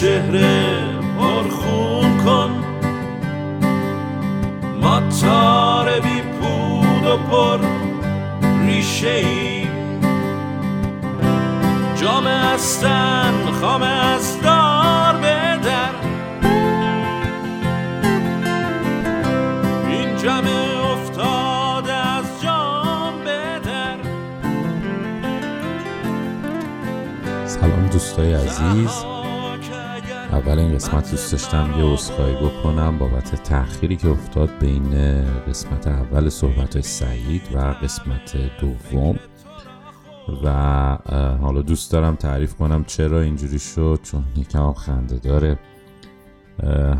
چهره پرخون کن. ما تار بی پود و پر ریشه ای جام استن خام از دار بدر این جمع افتاده از جام بدر سلام دوستای عزیز. اول این قسمت دوست داشتم یه عذرخواهی بکنم بابت تأخیری که افتاد بین قسمت اول صحبت سعید و قسمت دوم. و حالا دوست دارم تعریف کنم چرا اینجوری شد چون یکم خنده داره.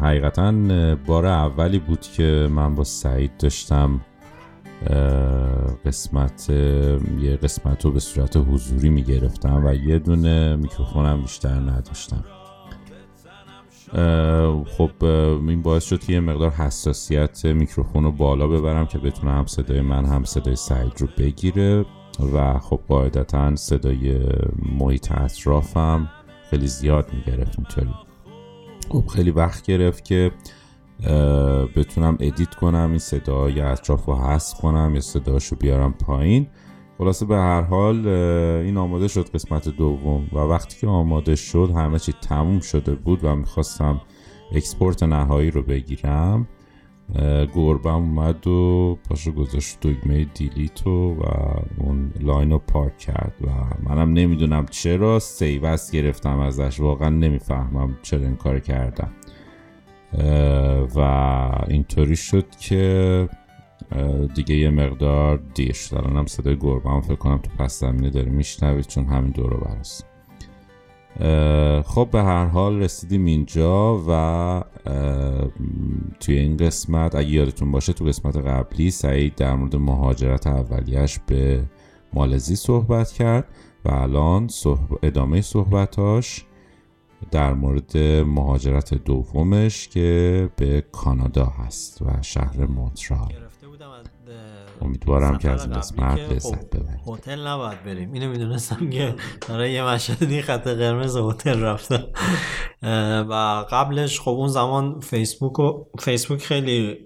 حقیقتا بار اولی بود که من با سعید داشتم قسمت یه قسمت رو به صورت حضوری می‌گرفتم و یه دونه میکروفونم بیشتر نداشتم. خب این باعث شد که یه مقدار حساسیت میکروفون رو بالا ببرم که بتونه هم صدای من هم صدای سعید رو بگیره. و خب قاعدتا صدای محیط اطرافم خیلی زیاد می‌گرفت اینطوری. خب خیلی وقت گرفت که بتونم edit کنم این صدای اطراف رو حذف کنم یا صداشو بیارم پایین. خلاصه به هر حال این آماده شد قسمت دوم و وقتی که آماده شد همه چی تموم شده بود و می‌خواستم export نهایی رو بگیرم گربم اومد و پاشو گذاشت دگمه delete و و اون line رو پاک کرد و منم نمی‌دونم چرا save نگرفتم ازش واقعا نمی‌فهمم چرا این کار کردم. و اینطوری شد که دیگه یه مقدار دیر شد الانم صدای گربه هم فکر کنم تو پس زمینه داره میشنوید چون همین دور براست خب به هر حال رسیدیم اینجا و توی این قسمت اگه یادتون باشه تو قسمت قبلی سعید در مورد مهاجرت اولیش به مالزی صحبت کرد و الان صحب... ادامه صحبتاش در مورد مهاجرت دومش که به کانادا هست و شهر مونترال. امیدوارم که از این قسمت لذت خب ببرید. هتل نباید بریم. اینو می‌دونستم که برای یه مشهدی خط قرمز هتل رفتم و قبلش خب اون زمان فیسبوک و فیسبوک خیلی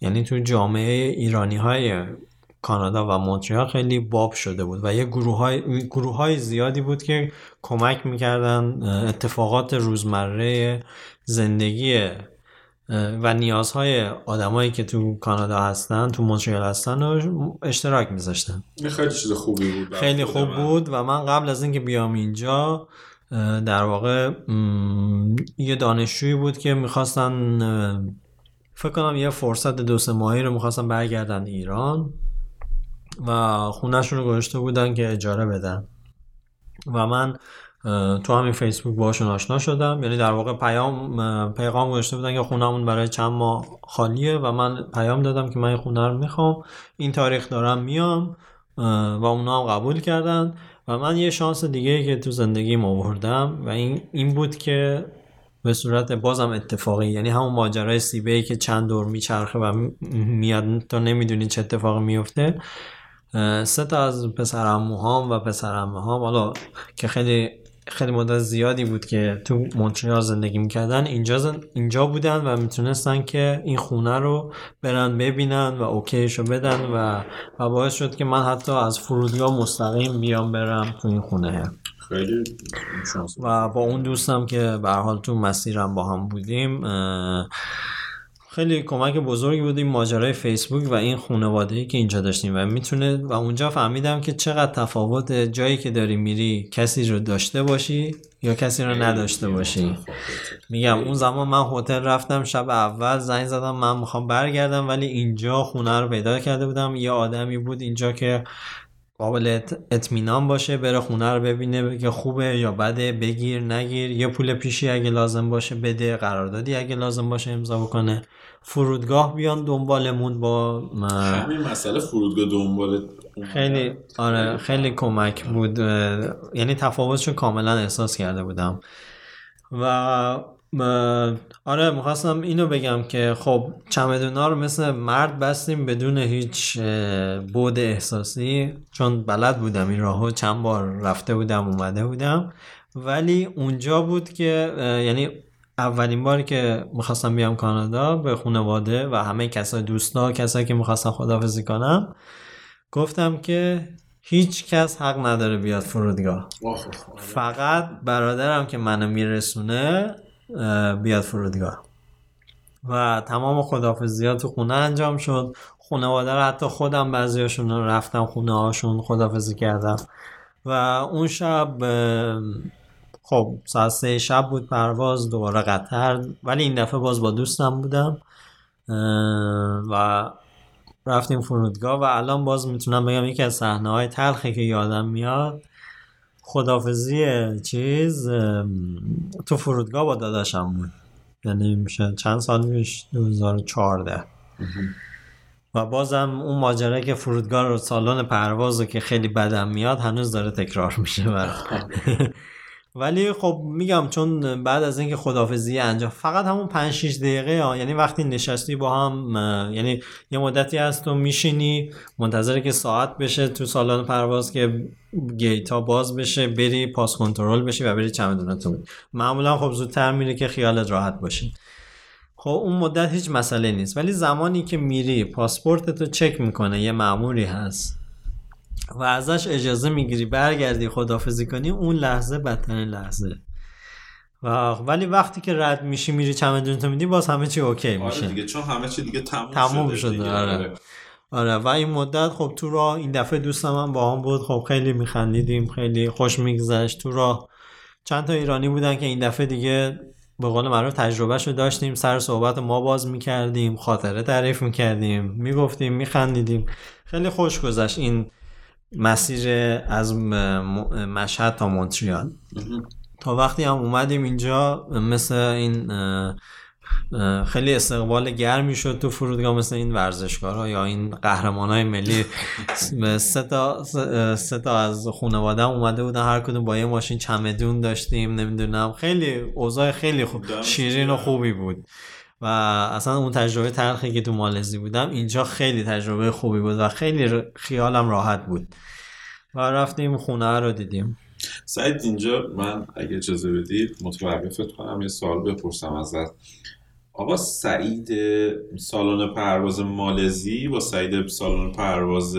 یعنی تو جامعه ایرانی های کانادا و مونترال خیلی باب شده بود و یه گروه های, گروه های زیادی بود که کمک می‌کردن اتفاقات روزمره زندگی و نیازهای آدمایی که تو کانادا هستن تو مونترال هستن رو اشتراک میذاشتن. خیلی چیز خوبی بود خیلی خوب بود و من قبل از اینکه بیام اینجا در واقع یه دانشجویی بود که می‌خواستن فکر کنم یه فرصت دو سه ماهی رو می‌خواستن برگردن ایران و خونهشون رو گذاشته بودن که اجاره بدن. و من تو همین فیسبوک باشون آشنا شدم. یعنی در واقع پیام پیغام گذاشته بودن که خونهمون برای چند ماه خالیه و من پیام دادم که من این خونه رو می‌خوام. این تاریخ دارم میام و اونا هم قبول کردن. و من یه شانس دیگه که تو زندگیم آوردم و این این بود که به صورت بازم اتفاقی یعنی همون ماجرای سیبی که چند دور میچرخه و می- میاد تو نمی‌دونی چه اتفاقی میفته. سه تا از پسرعموهام و پسرعمه‌هام حالا که خیلی خیلی مدت زیادی بود که تو مونتریال زندگی می‌کردن. اینجا زن... اینجا بودن و می‌تونستن که این خونه رو برن ببینن و اوکیش رو بدن و, و باعث شد که من حتی از فرودگاه مستقیم بیام برم تو این خونه. خیلی و با اون دوستم که به حال تو مسیرم با هم بودیم خیلی کمک بزرگی بود این ماجرای فیسبوک و این خانواده که اینجا داشتیم و می‌تونه و اونجا فهمیدم که چقدر تفاوت جایی که داری میری کسی رو داشته باشی یا کسی رو نداشته باشی. میگم اون زمان من هتل رفتم شب اول زنگ زدم من می‌خوام برگردم ولی اینجا خونه رو پیدا کرده بودم. یه آدمی بود اینجا که قابل اطمینان باشه بره خونه رو ببینه که خوبه یا بده بگیر نگیر. یه پول پیشی اگه لازم باشه بده قراردادی اگه لازم باشه امضا بکنه. فرودگاه بیان دنبالمون با همین مسئله فرودگاه دنبال خیلی آره خیلی کمک بود. یعنی تفاوتشو کاملا احساس کرده بودم. و آره می‌خواستم اینو بگم که خب چمدونا رو مثل مرد بستیم بدون هیچ بود احساسی چون بلد بودم این راهو. چند بار رفته بودم اومده بودم. ولی اونجا بود که یعنی اولین باری که می‌خواستم بیام کانادا به خانواده و همه کسای دوستا کسایی که می‌خواستم خدافزی کنم گفتم که هیچ کس حق نداره بیاد فرودگاه. فقط برادرم که منو میرسونه بیاد فرودگاه. و تمام خدافزی تو خونه انجام شد. خانواده رو حتی خودم بعضیاشون رفتم خونه هاشون خدافزی کردم. و اون شب خب ساعت سه شب بود پرواز دوباره قطر ولی این دفعه باز با دوستم بودم و رفتیم فرودگاه و الان باز می‌تونم بگم یکی از صحنه های تلخی که یادم میاد خدافزی چیز تو فرودگاه با داداشم بود. یعنی میشه چند سال میش 2014 و بازم اون ماجرا که فرودگاه رو سالن پرواز که خیلی بدم میاد هنوز داره تکرار میشه ولی خب میگم چون بعد از اینکه خدافزی انجام فقط همون 5 6 دقیقه ها یعنی وقتی نشستی با هم یعنی یه مدتی از تو میشینی منتظره که ساعت بشه تو سالن پرواز که گیت ها باز بشه بری پاس کنترل بشی و بری چمدونتو معمولا خب زودتر میره که خیالت راحت باشی خب اون مدت هیچ مسئله نیست. ولی زمانی که میری پاسپورت تو چک می‌کنه یه معموری هست. و ازش اجازه می‌گیری برگردی خدافزی کنی اون لحظه بدترین لحظه. و ولی وقتی که رد میشی میری چمدون تو میدی باز همه چی اوکی آره میشه. دیگه چون همه چی دیگه تموم, تموم شده, شده آره. آره. و این مدت خب تو راه این دفعه دوستم هم با هم بود خب خیلی میخندیدیم خیلی خوش میگذشت تو راه. چند تا ایرانی بودن که این دفعه دیگه به قول معروف تجربهش رو داشتیم سر صحبت ما باز می‌کردیم خاطره تعریف می‌کردیم می‌گفتیم میخندیدیم. خیلی خوش گذشت این مسیر از مشهد تا مونتریال. تا وقتی هم اومدیم اینجا مثل این خیلی استقبال گرمی شد تو فرودگاه مثل این ورزشکارها یا این قهرمان های ملی. سه تا, سه تا از خانواده اومده بودن هر کدوم با یه ماشین چمدون داشتیم نمی‌دونم. خیلی اوضاع خیلی خوب. شیرین و خوبی بود. و اصلا اون تجربه تلخی که تو مالزی بودم اینجا خیلی تجربه خوبی بود و خیلی خیالم راحت بود. و رفتیم خونه رو دیدیم. سعید اینجا من اگه اجازه بدید متوقفت کنم یه سوال بپرسم ازت. آقا سعید سالن پرواز مالزی با سعید سالن پرواز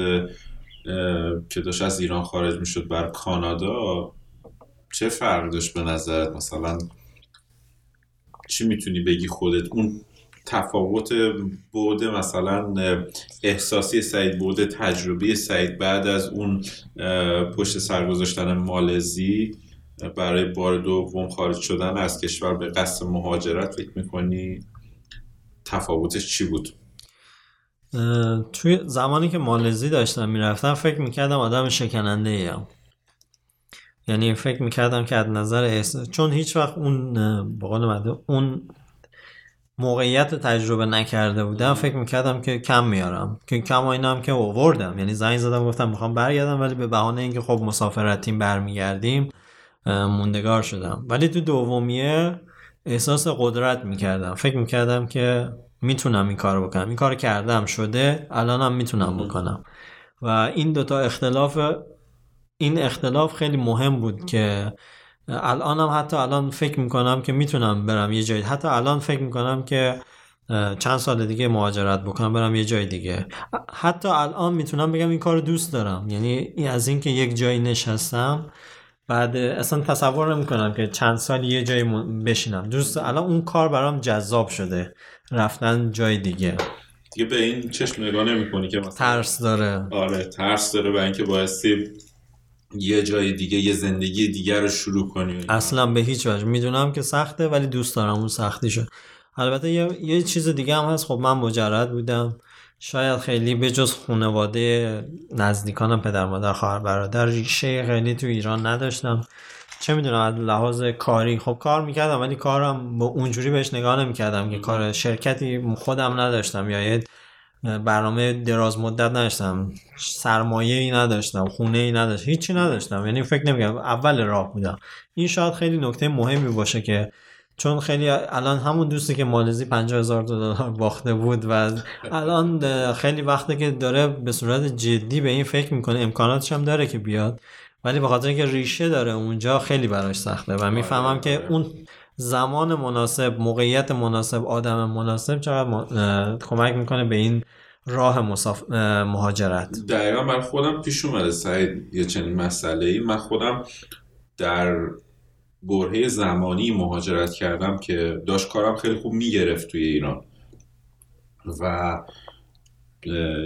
که داشت از ایران خارج می‌شد بر کانادا چه فرق داشت به نظرت؟ مثلا چی می‌تونی بگی خودت اون تفاوت بوده مثلا احساسی سعید بوده تجربه سعید بعد از اون پشت سر گذاشتن مالزی برای بار دوم خارج شدن از کشور به قصد مهاجرت فکر می‌کنی تفاوتش چی بود؟ توی زمانی که مالزی داشتم می‌رفتم فکر می‌کردم آدم شکننده ایم یعنی فکر می‌کردم که از نظر احساس چون هیچ وقت اون بقول اون موقعیت رو تجربه نکرده بودم فکر می‌کردم که کم میارم. که کم هم که اووردم یعنی زنگ زدم گفتم می‌خوام برگردم ولی به بهانه اینکه خب مسافرتیم برمیگردیم موندگار شدم. ولی تو دومیه احساس قدرت می‌کردم. فکر می‌کردم که می‌تونم این کار بکنم. این کار کردم شده الانم می‌تونم بکنم. و این دوتا اختلاف این اختلاف خیلی مهم بود که الانم حتی الان فکر می‌کنم که می‌تونم برم یه جایی حتی الان فکر می‌کنم که چند سال دیگه مهاجرت بکنم برم یه جای دیگه. حتی الان می‌تونم بگم این کار دوست دارم. یعنی از اینکه یک جایی نشستم بعد اصلا تصور نمی‌کنم که چند سال یه جایی بشینم. دوست الان اون کار برام جذاب شده رفتن جای دیگه. دیگه به این چشم نگاه نمی‌کنی که مثلا ترس داره. آره ترس داره و اینکه بایستی یه جای دیگه یه زندگی دیگر رو شروع کنی. اصلا به هیچ وجه. می‌دونم که سخته ولی دوست دارم اون سختی شد. البته یه, یه چیز دیگه هم هست. خب من مجرد بودم. شاید خیلی به جز خانواده نزدیکانم پدر مادر خواهر برادر ریشه خیلی تو ایران نداشتم. چه می‌دونم از لحاظ کاری. خب کار می‌کردم ولی کارم با اونجوری بهش نگاه نمی‌کردم که کار شرکتی خودم نداشتم یا یه برنامه دراز مدت نداشتم سرمایه ای نداشتم خونه ای نداشتم هیچی نداشتم. یعنی فکر نمی‌کردم اول راه بودم این شاید خیلی نکته مهمی باشه که چون خیلی الان همون دوستی که مالزی 50 هزار دلار باخته بود و الان خیلی وقته که داره به صورت جدی به این فکر می‌کنه امکاناتش هم داره که بیاد. ولی به خاطر اینکه ریشه داره اونجا خیلی براش سخته و می‌فهمم که اون زمان مناسب موقعیت مناسب آدم مناسب چقدر کمک می‌کنه به این راه مساف... مهاجرت؟ دقیقا من خودم پیش اومده سعید یه چنین مسئله ای من خودم در برهه زمانی مهاجرت کردم که داشت کارم خیلی خوب می‌گرفت توی ایران. و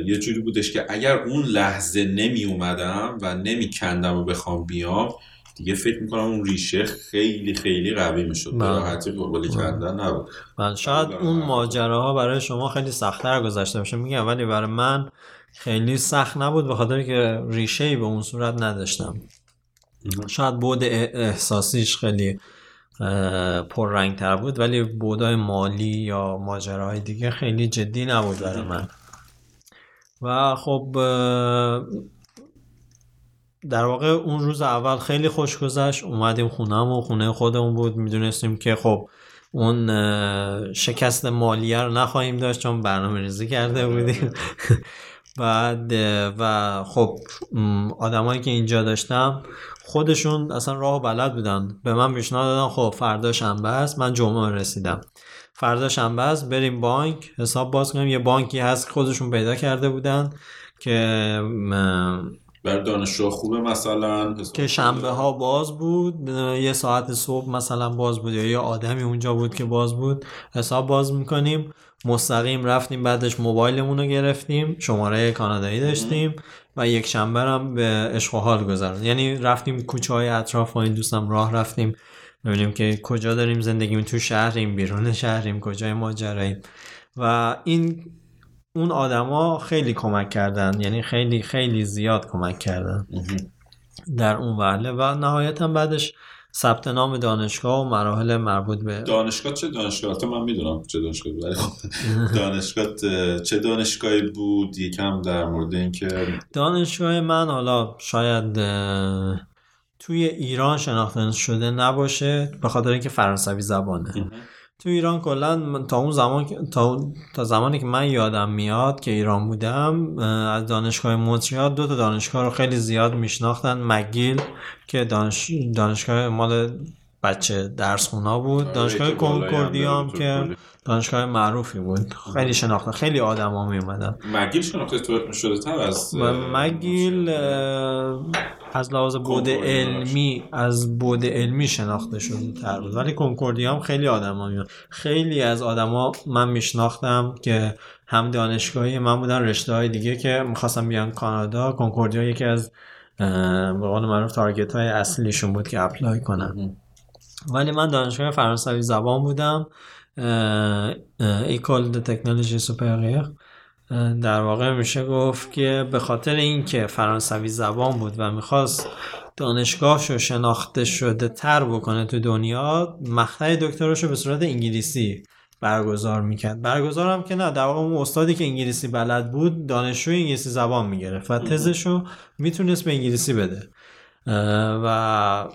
یه جوری بودش که اگر اون لحظه نمی اومدم و نمی کندم و بخوام بیام دیگه فکر می‌کنم اون ریشه خیلی خیلی قوی می‌شد. به راحتی قبولی کردن نبود. من شاید اون ماجراها برای شما خیلی سختتر گذشته باشه. میگم ولی برای من خیلی سخت نبود به خاطر که ریشه ای به اون صورت نداشتم. شاید بود احساسیش خیلی پررنگ تر بود ولی بودای مالی یا ماجراهای دیگه خیلی جدی نبود برای من. و خب در واقع اون روز اول خیلی خوش گذشت. اومدیم خونم و خونه خودمون بود. می‌دونستیم که خب اون شکست مالیه رو نخواهیم داشت چون برنامه ریزی کرده بودیم. بعد و خب آدمایی که اینجا داشتم خودشون اصلا راه بلد بودن. به من پیشنهاد دادن خب فردا شنبه است. من جمعه رسیدم. فردا شنبه است. بریم بانک. حساب باز کنیم. یه بانکی هست خودشون پیدا کرده بودن که بر دانشجو خوبه مثلا؟ که شنبه ها باز بود یه ساعت صبح مثلا باز بود یا یه آدمی اونجا بود که باز بود حساب باز می‌کنیم. مستقیم رفتیم بعدش موبایلمون رو گرفتیم شماره کانادایی داشتیم و یک شنبه هم به عشق و حال گذرون یعنی رفتیم کوچه های اطراف با این دوستم راه رفتیم. ببینیم که کجا داریم زندگیم تو شهریم بیرون شهریم کجای ماجراییم. و این اون آدما خیلی کمک کردن یعنی خیلی خیلی زیاد کمک کردن در اون وحله و نهایتا بعدش ثبت نام دانشگاه و مراحل مربوط به دانشگاه چه دانشگاه؟ من می‌دونم چه دانشگاه ولی خب دانشگاه چه دانشگاهی بود؟ یکم در مورد اینکه دانشگاه من حالا شاید توی ایران شناخته شده نباشه به خاطر اینکه فرانسوی زبانه. تو ایران کلا تا اون زمان تا, تا زمانی که من یادم میاد که ایران بودم از دانشگاه مونتریال دو تا دانشگاه رو خیلی زیاد میشناختن. مگیل که دانش... دانشگاه مال بچه درس خونا بود. آره، دانشگاه کنکوردیا هم که دانشگاه معروفی بود. خیلی شناخته. خیلی آدم ها می اومدن مگیل شناخته تو شده تر از McGill از لحاظ بعد علمی از بعد علمی شناخته شده تر بود. ولی کنکوردیا هم خیلی آدم ها خیلی از آدما من میشناختم که هم دانشگاهی من بودن رشته های دیگه که می‌خواستم بیان کانادا. کنکوردیا یکی از به قول معروف target های اصلیشون بود که apply کنم ولی من دانشگاه فرانسوی زبان بودم. École de technologie supérieure در واقع میشه گفت که به خاطر اینکه فرانسوی زبان بود و می‌خواست دانشگاهش رو شناخته شده تر بکنه تو دنیا مقطع دکترش رو به صورت انگلیسی برگزار می‌کرد. برگزار هم که نه در واقع اون استادی که انگلیسی بلد بود دانشجوی انگلیسی زبان می‌گرفت و تزش رو می‌تونست به انگلیسی بده. و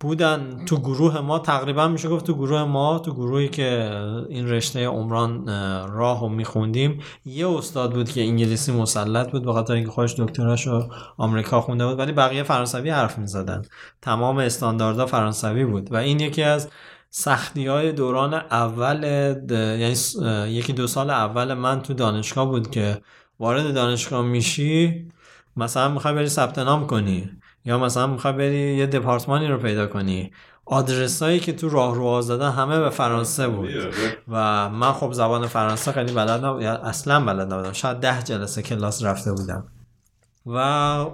بودن تو گروه ما تقریبا میشه گفت تو گروه ما تو گروهی که این رشته عمران راه رو میخوندیم یه استاد بود که انگلیسی مسلط بود به خاطر اینکه خودش دکتراشو آمریکا خونده بود ولی بقیه فرانسوی حرف می‌زدن. تمام استانداردها فرانسوی بود. و این یکی از سختی های دوران اول یعنی یکی دو سال اول من تو دانشگاه بود که وارد دانشگاه میشی مثلا می‌خوای بری ثبت نام کنی. یا مثلا می‌خوای بری یه دپارتمانی رو پیدا کنی. آدرس هایی که تو راه رو زدن همه به فرانسه بود. و من خب زبان فرانسه خیلی بلد نبودم اصلا بلد نبودم. شاید ده جلسه کلاس رفته بودم. و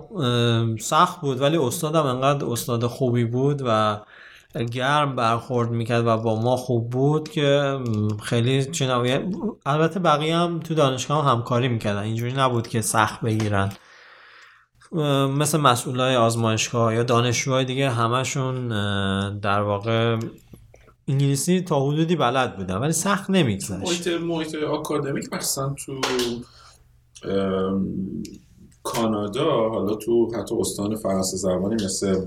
سخت بود ولی استادم انقدر استاد خوبی بود و گرم برخورد می‌کرد و با ما خوب بود که خیلی چناویه البته بقیه هم تو دانشگاه هم همکاری می‌کردن. اینجوری نبود که سخت بگیرن. مثل مسئولای آزمایشگاه یا دانشجوهای دیگه همشون در واقع انگلیسی تا حدودی بلد بودن ولی سخت نمیگذشت. محیط محیط آکادمیک مثلا تو کانادا حالا تو حتی استان فرانسه زبانی مثل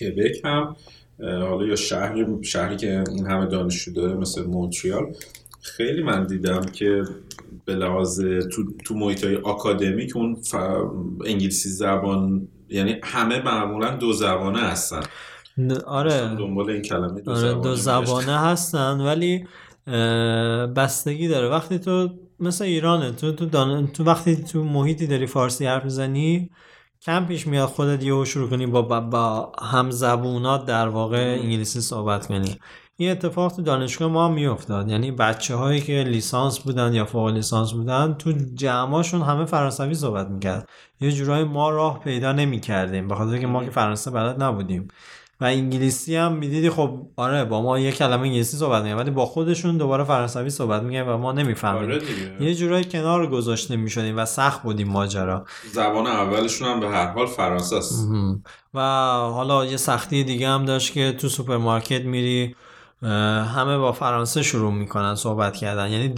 کبک هم حالا یا شهری شهری که این همه دانشجو داره مثل مونتریال خیلی من دیدم که به لحاظ تو, تو محیط های آکادمیک اون انگلیسی زبان یعنی همه معمولا دو زبانه هستن. آره. دنبال این کلمه دو آره زبانه, دو زبانه هستن ولی بستگی داره. وقتی تو مثل ایرانه تو تو, دان... تو وقتی تو محیطی داری فارسی حرف می‌زنی کم پیش میاد خودت یهو شروع کنی با, با, با هم زبونات در واقع انگلیسی صحبت کنی. این اتفاق تو دانشگاه ما هم میافتاد. یعنی بچه هایی که لیسانس بودن یا فوق لیسانس بودن تو جمعاشون همه فرانسوی صحبت می‌کرد. یه جورایی ما راه پیدا نمی‌کردیم به خاطر که ما که فرانسه بلد نبودیم. و انگلیسی هم می‌دیدی خب آره با ما یه کلمه انگلیسی صحبت میگن ولی با خودشون دوباره فرانسوی صحبت میگن و ما نمی‌فهمیم آره یه جورایی کنار گذاشته می‌شدیم و سخت بودیم ماجرا. زبان اولشون هم به هر حال فرانسه است. و حالا یه سختی دیگه هم داشت که تو سوپرمارکت میری همه با فرانسه شروع می‌کنن صحبت کردن. یعنی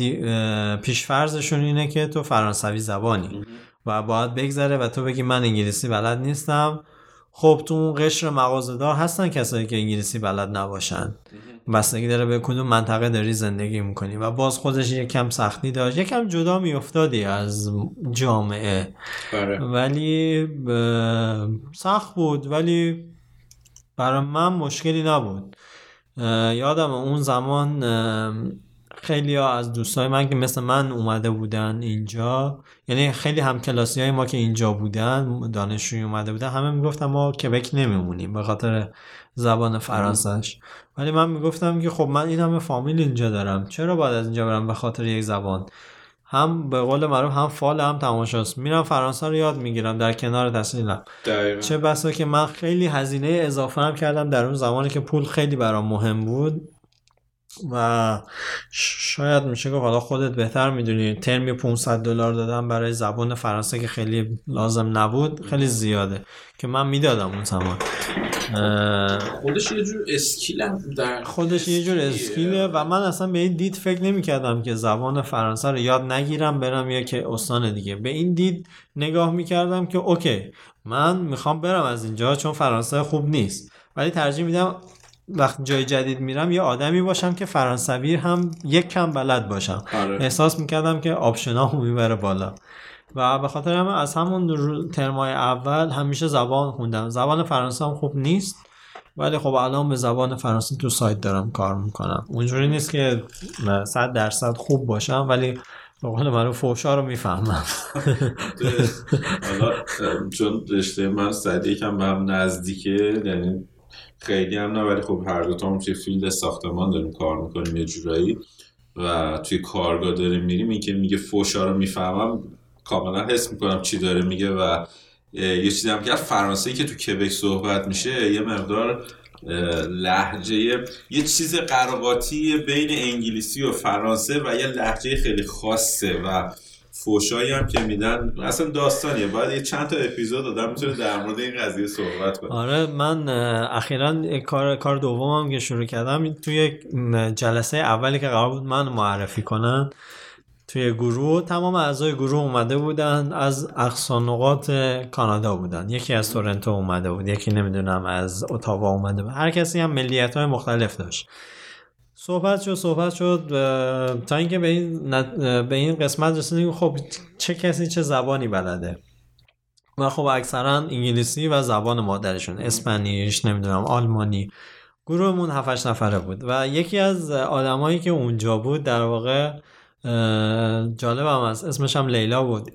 پیش‌فرضشون اینه که تو فرانسوی زبانی و باید بگذره و تو بگی من انگلیسی بلد نیستم. خب تو اون قشر مغازه‌دار هستن کسایی که انگلیسی بلد نباشن. بستگی داره به کدوم منطقه داری زندگی می‌کنی و باز خودش یکم سختی داشت. یکم جدا میافتادی از جامعه. بره. ولی سخت بود. ولی برای من مشکلی نبود. یادم اون زمان خیلی ها از دوستای من که مثل من اومده بودن اینجا یعنی خیلی هم کلاسی های ما که اینجا بودن دانشجوی اومده بودن همه می‌گفتن ما کبک نمیمونیم به خاطر زبان فرانسهش ولی من می‌گفتم که خب من این همه فامیل اینجا دارم چرا باید از اینجا برم به خاطر یک زبان؟ هم به قول معروف هم فال هم تماشاست. میرم فرانسه رو یاد می‌گیرم در کنار تحصیلم. چه بسا که من خیلی هزینه اضافه هم کردم در اون زمانی که پول خیلی برام مهم بود و شاید میشه گفت حالا خودت بهتر می‌دونی. ترمی 500 دلار دادم برای زبان فرانسه که خیلی لازم نبود. خیلی زیاده که من می‌دادم اون زمان. خودش یه جور اسکیل در خودش یه جور اسکیله و من اصلا به این دید فکر نمی کردم که زبان فرانسه رو یاد نگیرم برم یا که استان دیگه. به این دید نگاه می کردم که اوکی من می‌خوام برم از اینجا چون فرانسه خوب نیست. ولی ترجیح میدم وقت جای جدید میرم یه آدمی باشم که فرانسوی هم یک کم بلد باشم. آره. احساس می‌کردم که آپشنامو می‌بره بالا. و به خاطر همه از همون ترمای اول همیشه زبان خوندم. زبان فرانسه هم خوب نیست ولی خب الان به زبان فرانسه تو سایت دارم کار می‌کنم. اونجوری نیست که صد درصد خوب باشم ولی به قول من فوشا رو می‌فهمم. چون رشته من سعی یکم به هم نزدیکه یعنی خیلی هم نه ولی خب هر دو تا توی فیلد ساختمان داریم کار می‌کنیم یه جورایی. و توی کارگاه داریم میریم این که میگه فوشا رو می‌فهمم کاملا حس می‌کنم چی داره میگه و یه چیزی هم که فرانسه که تو کبک صحبت میشه یه مقدار لحجه یه چیز قرقاتی بین انگلیسی و فرانسه و یه لحجه خیلی خاصه و فوشایی هم که میدن اصلا داستانیه. باید یه چند تا اپیزود دادم می‌تونه در مورد این قضیه صحبت کنه. آره من اخیرا کار کار دومم که شروع کردم توی جلسه اولی که قرار بود من معرفی کنن. توی گروه تمام اعضای گروه اومده بودن از اقصانقات کانادا بودن. یکی از تورنتو اومده بود یکی نمی‌دونم از اتاوا اومده بود. هر کسی هم ملیت های مختلف داشت. صحبت شد صحبت شد تا اینکه به این, به این قسمت رسیدیم خب چه کسی چه زبانی بلده. و خب اکثرا انگلیسی و زبان مادرشون. اسپانیش نمی‌دونم آلمانی. گروهمون 7 نفره بود. و یکی از آدمایی که اونجا بود در واقع جالب هم است اسمش هم لیلا بود.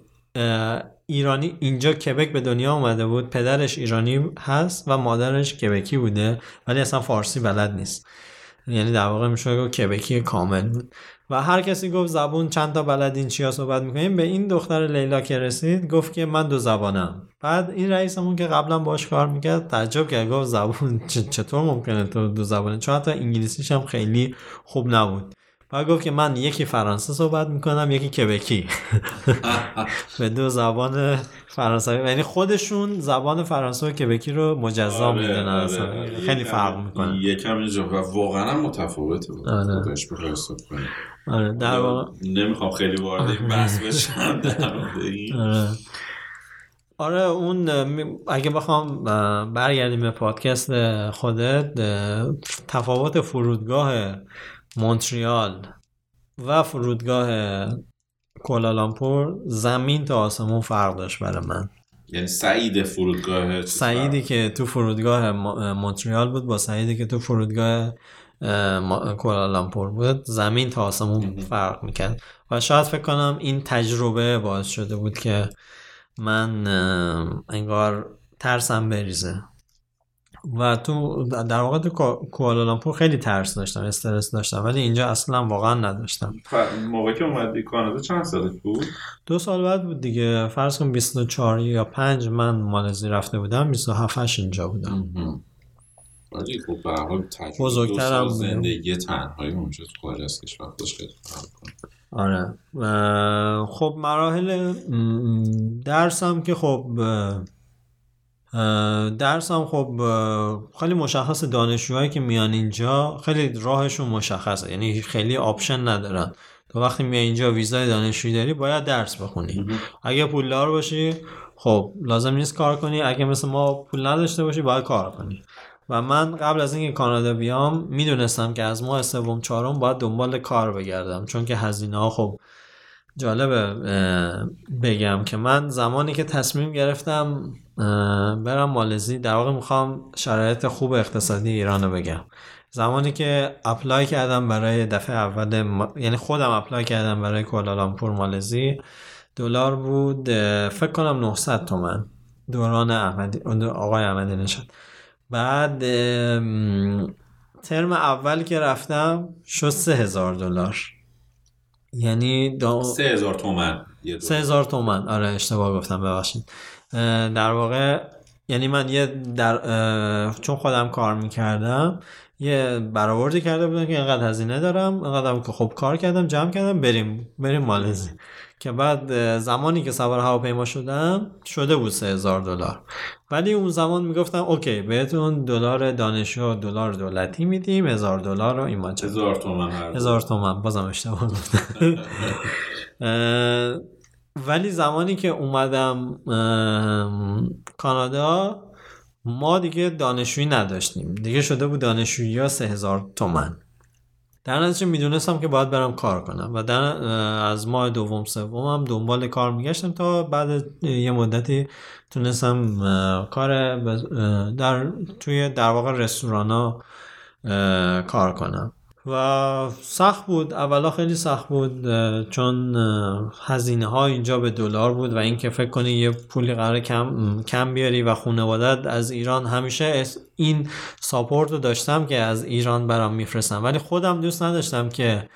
ایرانی اینجا کبک به دنیا اومده بود. پدرش ایرانی هست و مادرش کبکی بوده ولی اصلا فارسی بلد نیست. یعنی در واقع میشه کبکی کامل بود. و هر کسی گفت زبون چند تا بلدین چیا صحبت می‌کنیم. به این دختر لیلا که رسید گفت که من دو زبانم. بعد این رئیسمون که قبلا باش کار می‌کرد تعجب کرد. گفت زبون چطور ممکنه تو دو زبانه؟ چون حتی انگلیسیش هم خیلی خوب نبود. و گفت که من یکی فرانسه صحبت می‌کنم یکی کبکی به دو زبان فرانسوی. یعنی خودشون زبان فرانسه و کبکی رو مجزا آره، می‌دونن آره، آره. خیلی فرق می‌کنه. یکم اینجا. و واقعا متفاوته. آره. آره در واقع نمی‌خوام خیلی وارد این بحث بشم آره. آره اون اگه بخوام برگردیم به پادکست خودت تفاوت فرودگاه مونتریال و فرودگاه کولالامپور زمین تا آسمون فرق داشت برای من. یعنی سعید فرودگاه سعیدی که تو فرودگاه مونتریال بود با سعیدی که تو فرودگاه کولالامپور بود زمین تا آسمون فرق می‌کرد. و شاید فکر کنم این تجربه باعث شده بود که من انگار ترسم بریزه. و تو در واقع تو کوالالامپور خیلی ترس داشتم استرس داشتم ولی اینجا اصلا واقعا نداشتم. موقع که اومدی کانادا چند سالت بود؟ دو سال بعد بود دیگه. فرض کن 24 یا 5 من مالزی رفته بودم 27 8 اینجا بودم. ولی خب به حال بزرگترم زندگی تنهایی اونجا تو خارج از کشور خیلی آره. خب مراحل درسم که خب درس هم خب خیلی مشخص دانشجوهایی که میان اینجا خیلی راهشون مشخصه یعنی خیلی آپشن ندارن. تو وقتی میای اینجا ویزای دانشجویی داری باید درس بخونی. اگه پولدار باشی خب لازم نیست کار کنی. اگه مثل ما پول نداشته باشی باید کار کنی. و من قبل از اینکه کانادا بیام می‌دونستم که از ماه سوم چهارم باید دنبال کار بگردم. چون که هزینه ها خب جالبه بگم که من زمانی که تصمیم گرفتم برم مالزی در واقع می‌خوام شرایط خوب اقتصادی ایران رو بگم. زمانی که apply کردم برای دفعه اول یعنی خودم apply کردم برای کوالالامپور مالزی دلار بود فکر کنم 900 تومن. دوران احمدی آقای احمدی نشد بعد ترم اول که رفتم شد 3000 دلار. یعنی دا... 3000 تومن 3000 تومن. آره اشتباه گفتم ببخشید. در واقع یعنی من یه در چون خودم کار می‌کردم یه برآوردی کرده بودم که اینقدر هزینه دارم اینقدر که خب کار کردم جمع کردم بریم بریم مالزی. که بعد زمانی که سوار هواپیما شدم شده بود 3000 دلار. ولی اون زمان می‌گفتم اوکی بهتون دلار دانشجو دلار دولتی میدیم هزار دلار رو این هزار تومن هزار تومن بازم اشتباه ولی زمانی که اومدم کانادا ما دیگه دانشجویی نداشتیم. دیگه شده بود دانشجویی ها سه هزار تومن. در نتیجه می‌دونستم که باید برم کار کنم و در از ماه دوم سوم هم دنبال کار میگشتم تا بعد یه مدتی تونستم کار در توی در واقع رستوران ها کار کنم. و سخت بود اولا خیلی سخت بود چون هزینه ها اینجا به دلار بود و اینکه فکر کنی یه پولی قرار کم کم بیاری و خانوادت از ایران همیشه این ساپورت رو داشتم که از ایران برام میفرستم ولی خودم دوست نداشتم که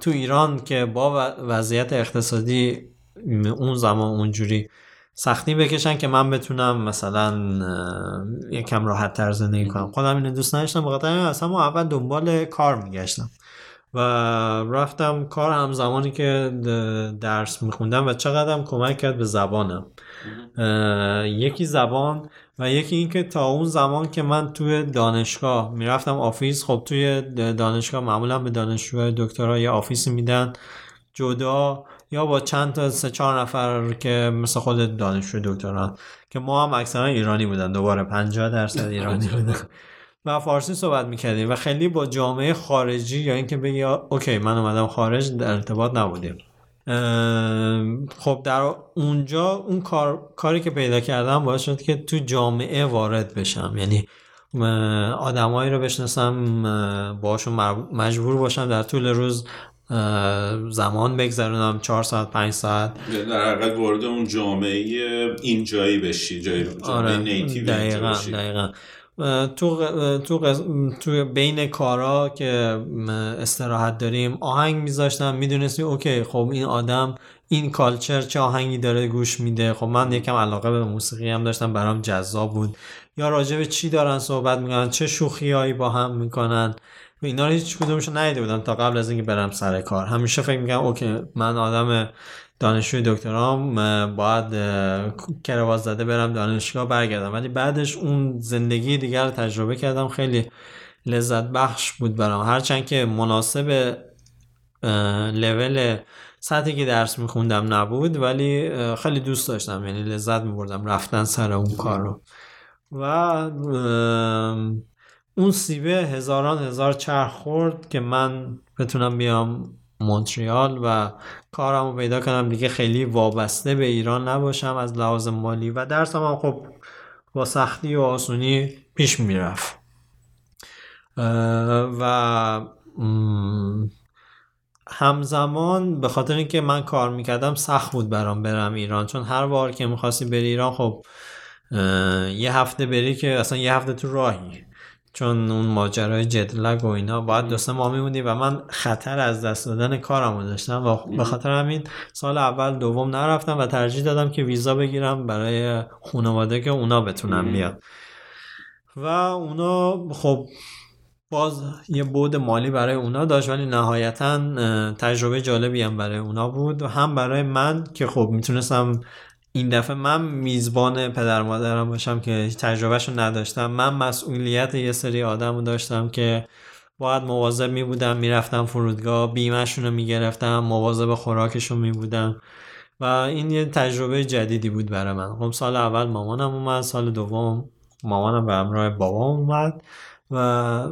تو ایران که با وضعیت اقتصادی اون زمان اونجوری سختی بکشن که من بتونم مثلا یکم راحت تر زندگی کنم. خودم اینو دوست نداشتم. بخاطر از همون اول دنبال کار میگشتم و رفتم کار همزمانی که درس میخوندم و چقدرم کمک کرد به زبانم. یکی زبان و یکی اینکه تا اون زمان که من توی دانشگاه می‌رفتم office خب توی دانشگاه معمولا به دانشجوهای دکترا یه office ی میدن. جدا یا با چند تا سه چهار نفر که مثل خود دانشجو دکتران که ما هم اکثرا ایرانی بودن دوباره 50 درصد ایرانی بودن. و فارسی صحبت می‌کردیم و خیلی با جامعه خارجی یا اینکه بگی اوکی من اومدم خارج در ارتباط نبودیم. خب در اونجا اون کار، کاری که پیدا کردم باعث شد که تو جامعه وارد بشم. یعنی آدمایی رو بشناسم باشون مجبور باشم در طول روز زمان بگذرونم چهار ساعت پنج ساعت. در حقیقت وارد اون جامعه اینجایی بشی جای جامعه آره. دقیقا, دقیقا. تو تو تو بین کارا که استراحت داریم آهنگ میذاشتم می‌دونستی OK خب این آدم این culture چه آهنگی داره گوش میده؟ خب من یکم علاقه به موسیقی هم داشتم برام جذاب بود. یا راجع به چی دارن صحبت می‌کنن؟ چه شوخیایی با هم می‌کنن؟ اینا رو هیچ کدومشو ندیده بودم تا قبل از اینکه برم سر کار. همیشه فکر می‌کنم OK من آدم دانشجوی دکترام باید کرواز زده برم دانشگاه برگردم. ولی بعدش اون زندگی دیگر رو تجربه کردم خیلی لذت بخش بود برام. هرچند که مناسب لول سطحی که درس میخوندم نبود ولی خیلی دوست داشتم. یعنی لذت میبردم رفتن سر اون کار رو. و اون سیبه هزاران هزار چرخ خورد که من بتونم بیام مونتریال و کارم رو پیدا کنم. دیگه خیلی وابسته به ایران نباشم از لحاظ مالی و درسم هم خب با سختی و آسونی پیش می‌رفت و همزمان به خاطر اینکه من کار می‌کردم سخت بود برام برم ایران. چون هر بار که می‌خواستی بری ایران خب یه هفته بری که اصلا یه هفته تو راهی. چون اون ماجرای جدلگ و اینا باید دو سه ماه میمونی و من خطر از دست دادن کارم رو داشتم و به خاطر همین سال اول دوم نرفتم و ترجیح دادم که ویزا بگیرم برای خانواده که اونا بتونم بیاد و اونا خب باز یه بود مالی برای اونا داشت ولی نهایتا تجربه جالبی هم برای اونا بود. و هم برای من که خب می‌تونستم این دفعه من میزبان پدر مادرم باشم که تجربهشو نداشتم. من مسئولیت یه سری آدم رو داشتم که باید مواظب می بودم می‌رفتم فرودگاه بیمهشون رو می‌گرفتم مواظب خوراکشون می بودم و این یه تجربه جدیدی بود برای من. خب سال اول مامانم اومد سال دوم مامانم به همراه بابام اومد و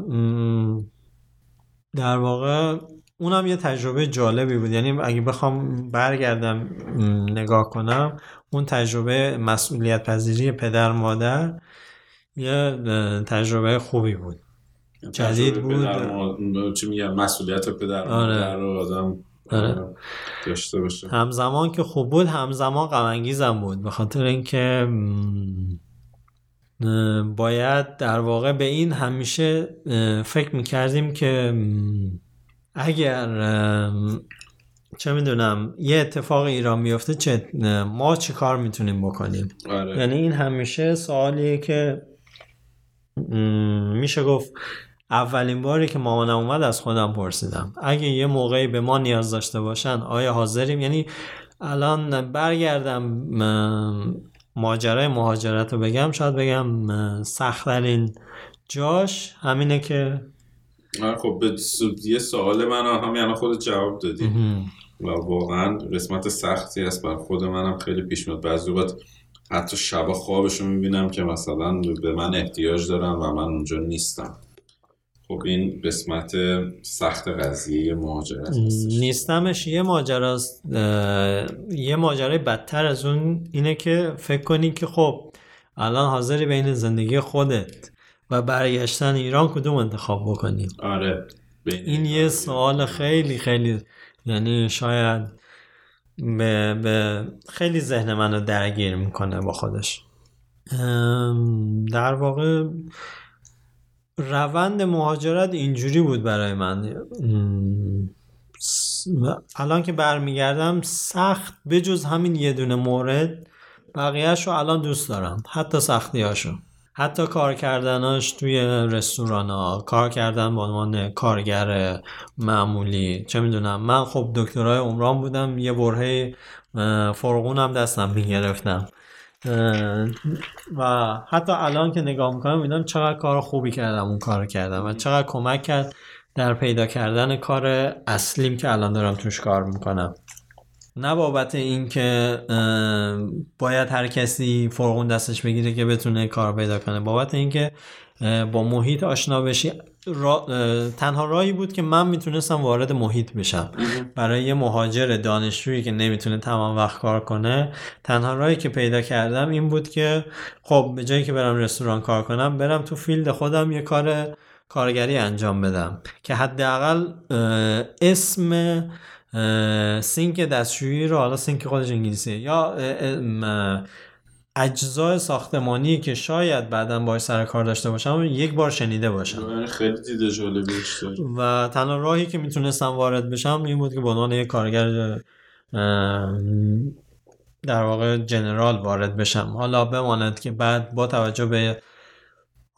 در واقع اونم یه تجربه جالبی بود. یعنی اگه بخوام برگردم نگاه کنم اون تجربه مسئولیت پذیری پدر مادر یه تجربه خوبی بود جدید بود چی میگم مسئولیت پدر آره. مادر رو آدم آره. داشته باشه همزمان که خوب بود همزمان غم بود به خاطر اینکه باید در واقع به این همیشه فکر می‌کردیم که اگر چه می‌دونم یه اتفاق ایران میفته چه ما چی کار می‌تونیم بکنیم؟ آره. یعنی این همیشه سوالیه که میشه گفت اولین باری که مامانم اومد از خودم پرسیدم. اگه یه موقعی به ما نیاز داشته باشن آیا حاضریم؟ یعنی الان برگردم ماجرای مهاجرت رو بگم. شاید بگم سختترین جاش همینه که خب به یه سوال من هم یعنی خود جواب دادی. و واقعا قسمت سختی است بر خود منم خیلی پیش میاد. بعضی وقت حتی شب خوابش رو می‌بینم که مثلا به من احتیاج دارم و من اونجا نیستم. خب این قسمت سخت قضیه مهاجرت نیستمش. یه ماجراست. یه ماجرای بدتر از اون اینه که فکر کنی که خب الان حاضری بین زندگی خودت و برگشتن ایران کدوم انتخاب بکنیم آره این یه سوال خیلی خیلی یعنی شاید به, به خیلی ذهن منو درگیر می‌کنه با خودش. در واقع روند مهاجرت اینجوری بود برای من. الان که برمیگردم سخت بجز همین یه دونه مورد بقیهش رو الان دوست دارم. حتی سختی هاشو حتی کار کردناش توی رستوران ها کار کردن به عنوان کارگر معمولی. چه می‌دونم من خب دکترای عمران بودم یه برهه هم دستم می‌گرفتم. و حتی الان که نگاه می‌کنم می‌دونم چقدر کار خوبی کردم اون کار کردم و چقدر کمک کرد در پیدا کردن کار اصلیم که الان دارم توش کار می‌کنم. نه بابت اینکه باید هر کسی فرغون دستش بگیره که بتونه کار پیدا کنه. بابت اینکه با محیط آشنا بشی را- تنها راهی بود که من می‌تونستم وارد محیط بشم. برای یه مهاجر دانشجویی که نمی‌تونه تمام وقت کار کنه تنها راهی که پیدا کردم این بود که خب به جای اینکه برم رستوران کار کنم برم تو field خودم یه کار کارگری انجام بدم. که حداقل اسم سینک دستشویی رو حالا سینک خودش انگلیسیه. یا اجزای ساختمانی که شاید بعدا باش سر کار داشته باشم یک بار شنیده باشم. یعنی خیلی دیده جالبیش و تنها راهی که می‌تونستم وارد بشم این بود که به عنوان یک کارگر در واقع جنرال وارد بشم. حالا بماند که بعد با توجه به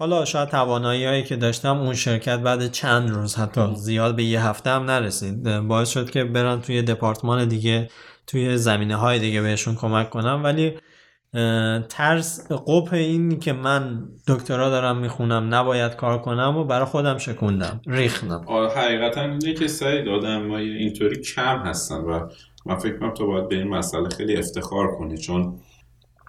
حالا شاید توانایی هایی که داشتم اون شرکت بعد چند روز حتی زیاد به یه هفته هم نرسید. باعث شد که برن توی دپارتمان دیگه توی زمینه های دیگه بهشون کمک کنم. ولی ترس قبح این که من دکترا دارم می‌خونم نباید کار کنم و برای خودم شکوندم ریختم. حقیقتا اینه که سعید آدم اینطوری کم هستن و من فکر کنم تو باید به این مسئله خیلی افتخار کنی چون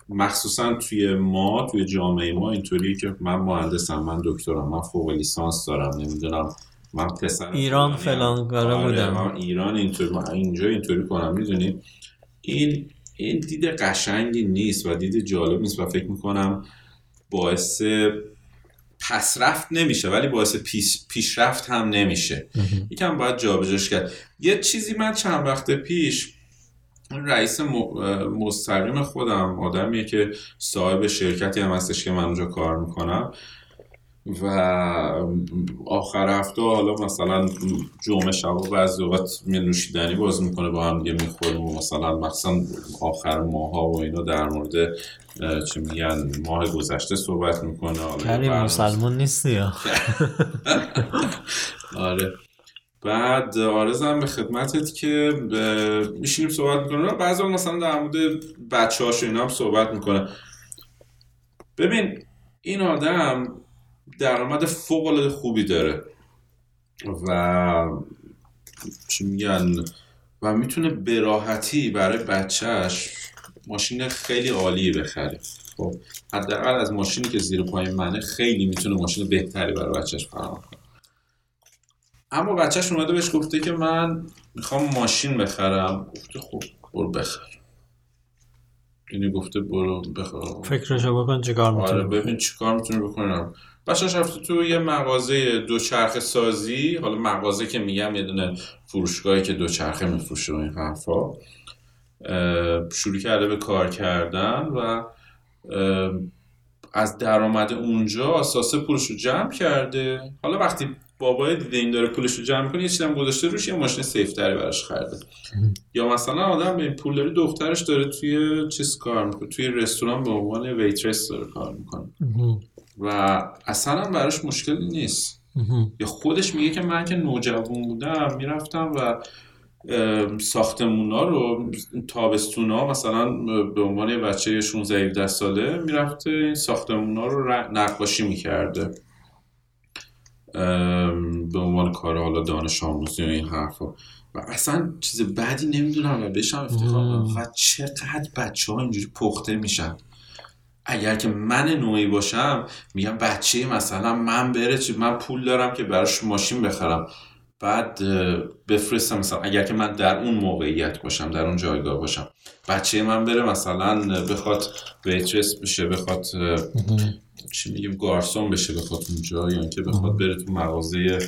مخصوصا توی ما توی جامعه ما اینطوری که من مهندسم من دکترم من فوق لیسانس دارم نمی‌دونم من پسر ایران. فلان کاره بودم. من ایران اینطوری من اینجا اینطوری کنم می‌دونی این این دید قشنگی نیست و دید جالب نیست و فکر می‌کنم باعث پسرفت نمیشه ولی باعث پیش پیشرفت هم نمیشه یکم باید جابجاش کرد یه چیزی من چند وقت پیش رئیس مستقیم خودم آدمیه که صاحب شرکتی هم هستش که من اونجا کار می‌کنم. و آخر هفته حالا مثلا جمعه شب و بعضی اوقات یه نوشیدنی باز می‌کنه با هم دیگه می‌خوریم و مثلا مثلا آخر ماه ها و اینا در مورد چی میگن ماه گذشته صحبت می‌کنه. کریم مسلمون نیستی یا؟ آره. بعد آرزم به خدمتت که میشینیم صحبت می‌کنیم. بعضی مثلا در مورد بچه هاش اینا هم صحبت می‌کنه ببین این آدم درآمد فوق العاده خوبی داره. و چی میگن؟ و می‌تونه به راحتی برای بچهش ماشین خیلی عالی بخره. خب حداقل از ماشینی که زیر پای منه خیلی می‌تونه ماشین بهتری برای بچهش فراهم کنه. اما بچهش اومده بهش گفته که من می‌خوام ماشین بخرم. گفته خب برو بخر. یعنی گفته برو بخر. فکرشو بکن چیکار آره می‌تونی ببین چیکار می‌تونی بکنم بچه‌ش رفته تو یه مغازه دوچرخه سازی. حالا مغازه که میگم یه دونه فروشگاهی که دوچرخه میفروشه و این حرفا. شروع کرده به کار کردن و از درآمد اونجا اساسه پولش رو جمع کرده. حالا وقتی بابای دیده این داره پولش رو جمع می‌کنه یه هم گذاشته روش یه ماشین سیفتری براش خریده. یا مثلا آدم به این پول داره دخترش داره توی چیز کار می‌کنه توی رستوران به عنوان ویترس داره کار می‌کنه. و اصلا براش مشکلی نیست. یا خودش میگه که من که نوجوان بودم می‌رفتم و ساختمونا رو تابستونا مثلا به عنوان بچه 16 17 ساله می‌رفته این ساختمونا رو نقاشی می‌کرده. به عنوان کار حالا دانش آموزی و این حرفا. و اصلا چیز بدی نمی‌دونم و بهشم افتخار. و چقدر بچه ها اینجوری پخته میشن. اگر که من نوعی باشم میگم بچه مثلا من بره چی من پول دارم که براش ماشین بخرم. بعد بفرستم مثلا. اگر که من در اون موقعیت باشم در اون جایگاه باشم. بچه من بره مثلا بخواد ویترس بشه بخواد چی میگیم گارسون بشه بخواد اونجا یا اینکه بخواد بره تو مغازه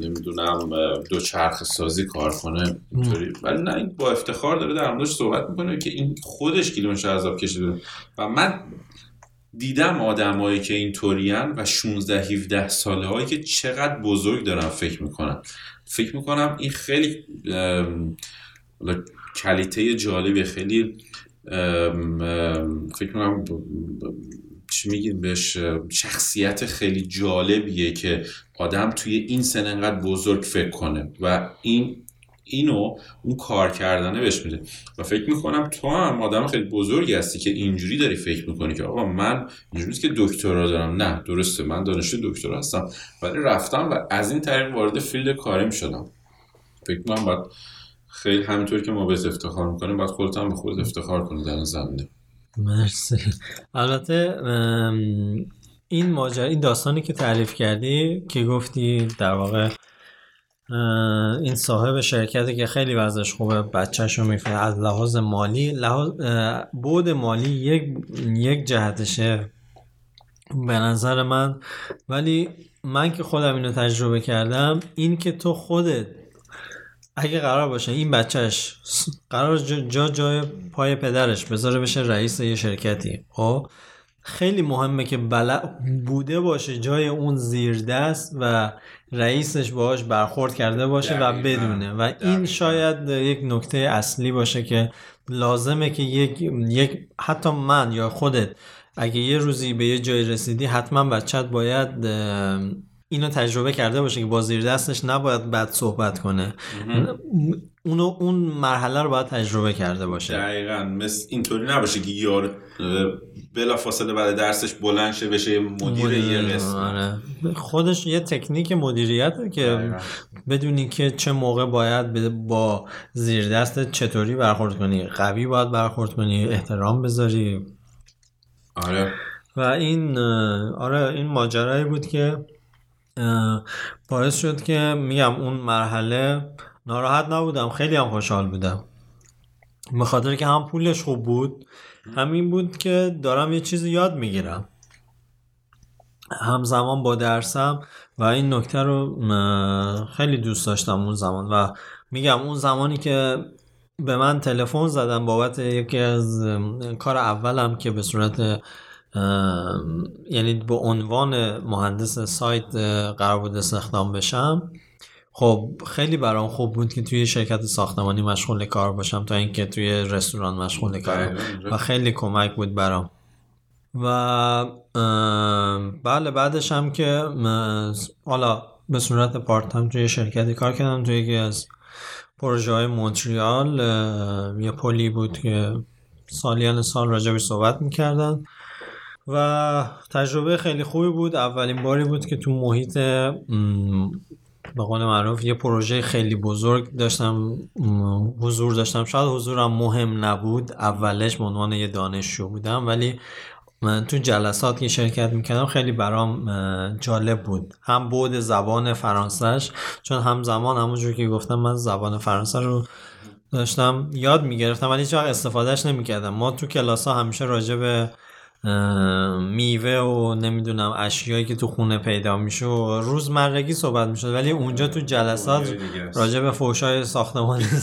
نمی‌دونم دو چرخ سازی کار کنه. اینطوری. ولی نه این با افتخار داره در موردش صحبت می‌کنه که این خودش کیلومتر عذاب کشیده. و من دیدم آدمایی که اینطورین و 16 17 ساله هایی که چقدر بزرگ دارن فکر می‌کنن. فکر می‌کنم این خیلی کلیته جالبی خیلی فکر کنم چی میگیم بهش شخصیت خیلی جالبیه که آدم توی این سن انقدر بزرگ فکر کنه و این اینو اون کار کردنه بهش میده. و فکر می‌کنم تو هم آدم خیلی بزرگی هستی که اینجوری داری فکر می‌کنی که آقا من اینجوری که دکترا دارم. نه درسته من دانشجو دکترا هستم. ولی رفتم و از این طریق وارد فیلد کاریم شدم. فکر می‌کنم باید خیلی همینطور که ما بهت افتخار می‌کنیم باید خودت هم به خودت افتخار کنی در این زمینه. مرسی. البته این ماجرا این داستانی که تعریف کردی که گفتی در واقع این صاحب شرکتی که خیلی وضعش خوبه بچهش رو می‌فهمه از لحاظ مالی لحاظ بود مالی یک یک جهتشه به نظر من. ولی من که خودم اینو تجربه کردم این که تو خودت اگه قرار باشه این بچهش قرار جا جای پای پدرش بذاره بشه رئیس یه شرکتی خب؟ خیلی مهمه که بلا بوده باشه جای اون زیر دست و رئیسش باهاش برخورد کرده باشه و بدونه. و این شاید یک نکته اصلی باشه که لازمه که یک, یک حتی من یا خودت اگه یه روزی به یه جای رسیدی حتما بچت باید اینو تجربه کرده باشه که با زیر دستش نباید بد صحبت کنه. اونو اون مرحله رو باید تجربه کرده باشه. دقیقا. مثل اینطوری نباشه که یار بلا فاصله بعد درسش بلند شه بشه مدیر یه قسم آره. خودش یه تکنیک مدیریت که بدونی که چه موقع باید با زیر دست چطوری برخورد کنی. قوی باید برخورد کنی احترام بذاری. آره. و این آره این ماجرایی بود که باعث شد که میگم اون مرحله ناراحت نبودم. خیلی هم خوشحال بودم. به خاطر که هم پولش خوب بود همین بود که دارم یه چیزی یاد می‌گیرم. همزمان با درسم و این نکته رو خیلی دوست داشتم اون زمان. و میگم اون زمانی که به من تلفن زدم بابت یکی از کار اولم که به صورت یعنی به عنوان مهندس سایت قرار بود استخدام بشم. خب خیلی برام خوب بود که توی شرکت ساختمانی مشغول کار باشم تا اینکه توی رستوران مشغول کار و خیلی کمک بود برام. و بله بعدش هم که حالا به صورت پارت هم توی شرکتی کار کردم. توی یکی از پروژه های مونتریال یه پلی بود که سالیان سال راجبش صحبت می‌کردن. و تجربه خیلی خوبی بود. اولین باری بود که تو محیط به قول معروف یه پروژه خیلی بزرگ داشتم حضور داشتم. شاید حضورم مهم نبود. اولش به عنوان یه دانشجو بودم ولی من تو جلسات که شرکت می‌کردم خیلی برام جالب بود. هم بود زبان فرانسهش چون همزمان همونجور که گفتم من زبان فرانسه رو داشتم یاد می‌گرفتم ولی هیچ استفادهش نمی‌کردم. ما تو کلاس ها همیشه راجع به میوه و نمی‌دونم اشیایی که تو خونه پیدا میشه و روزمرگی صحبت می‌شد. ولی اونجا تو جلسات راجع به فوشای ساختمانی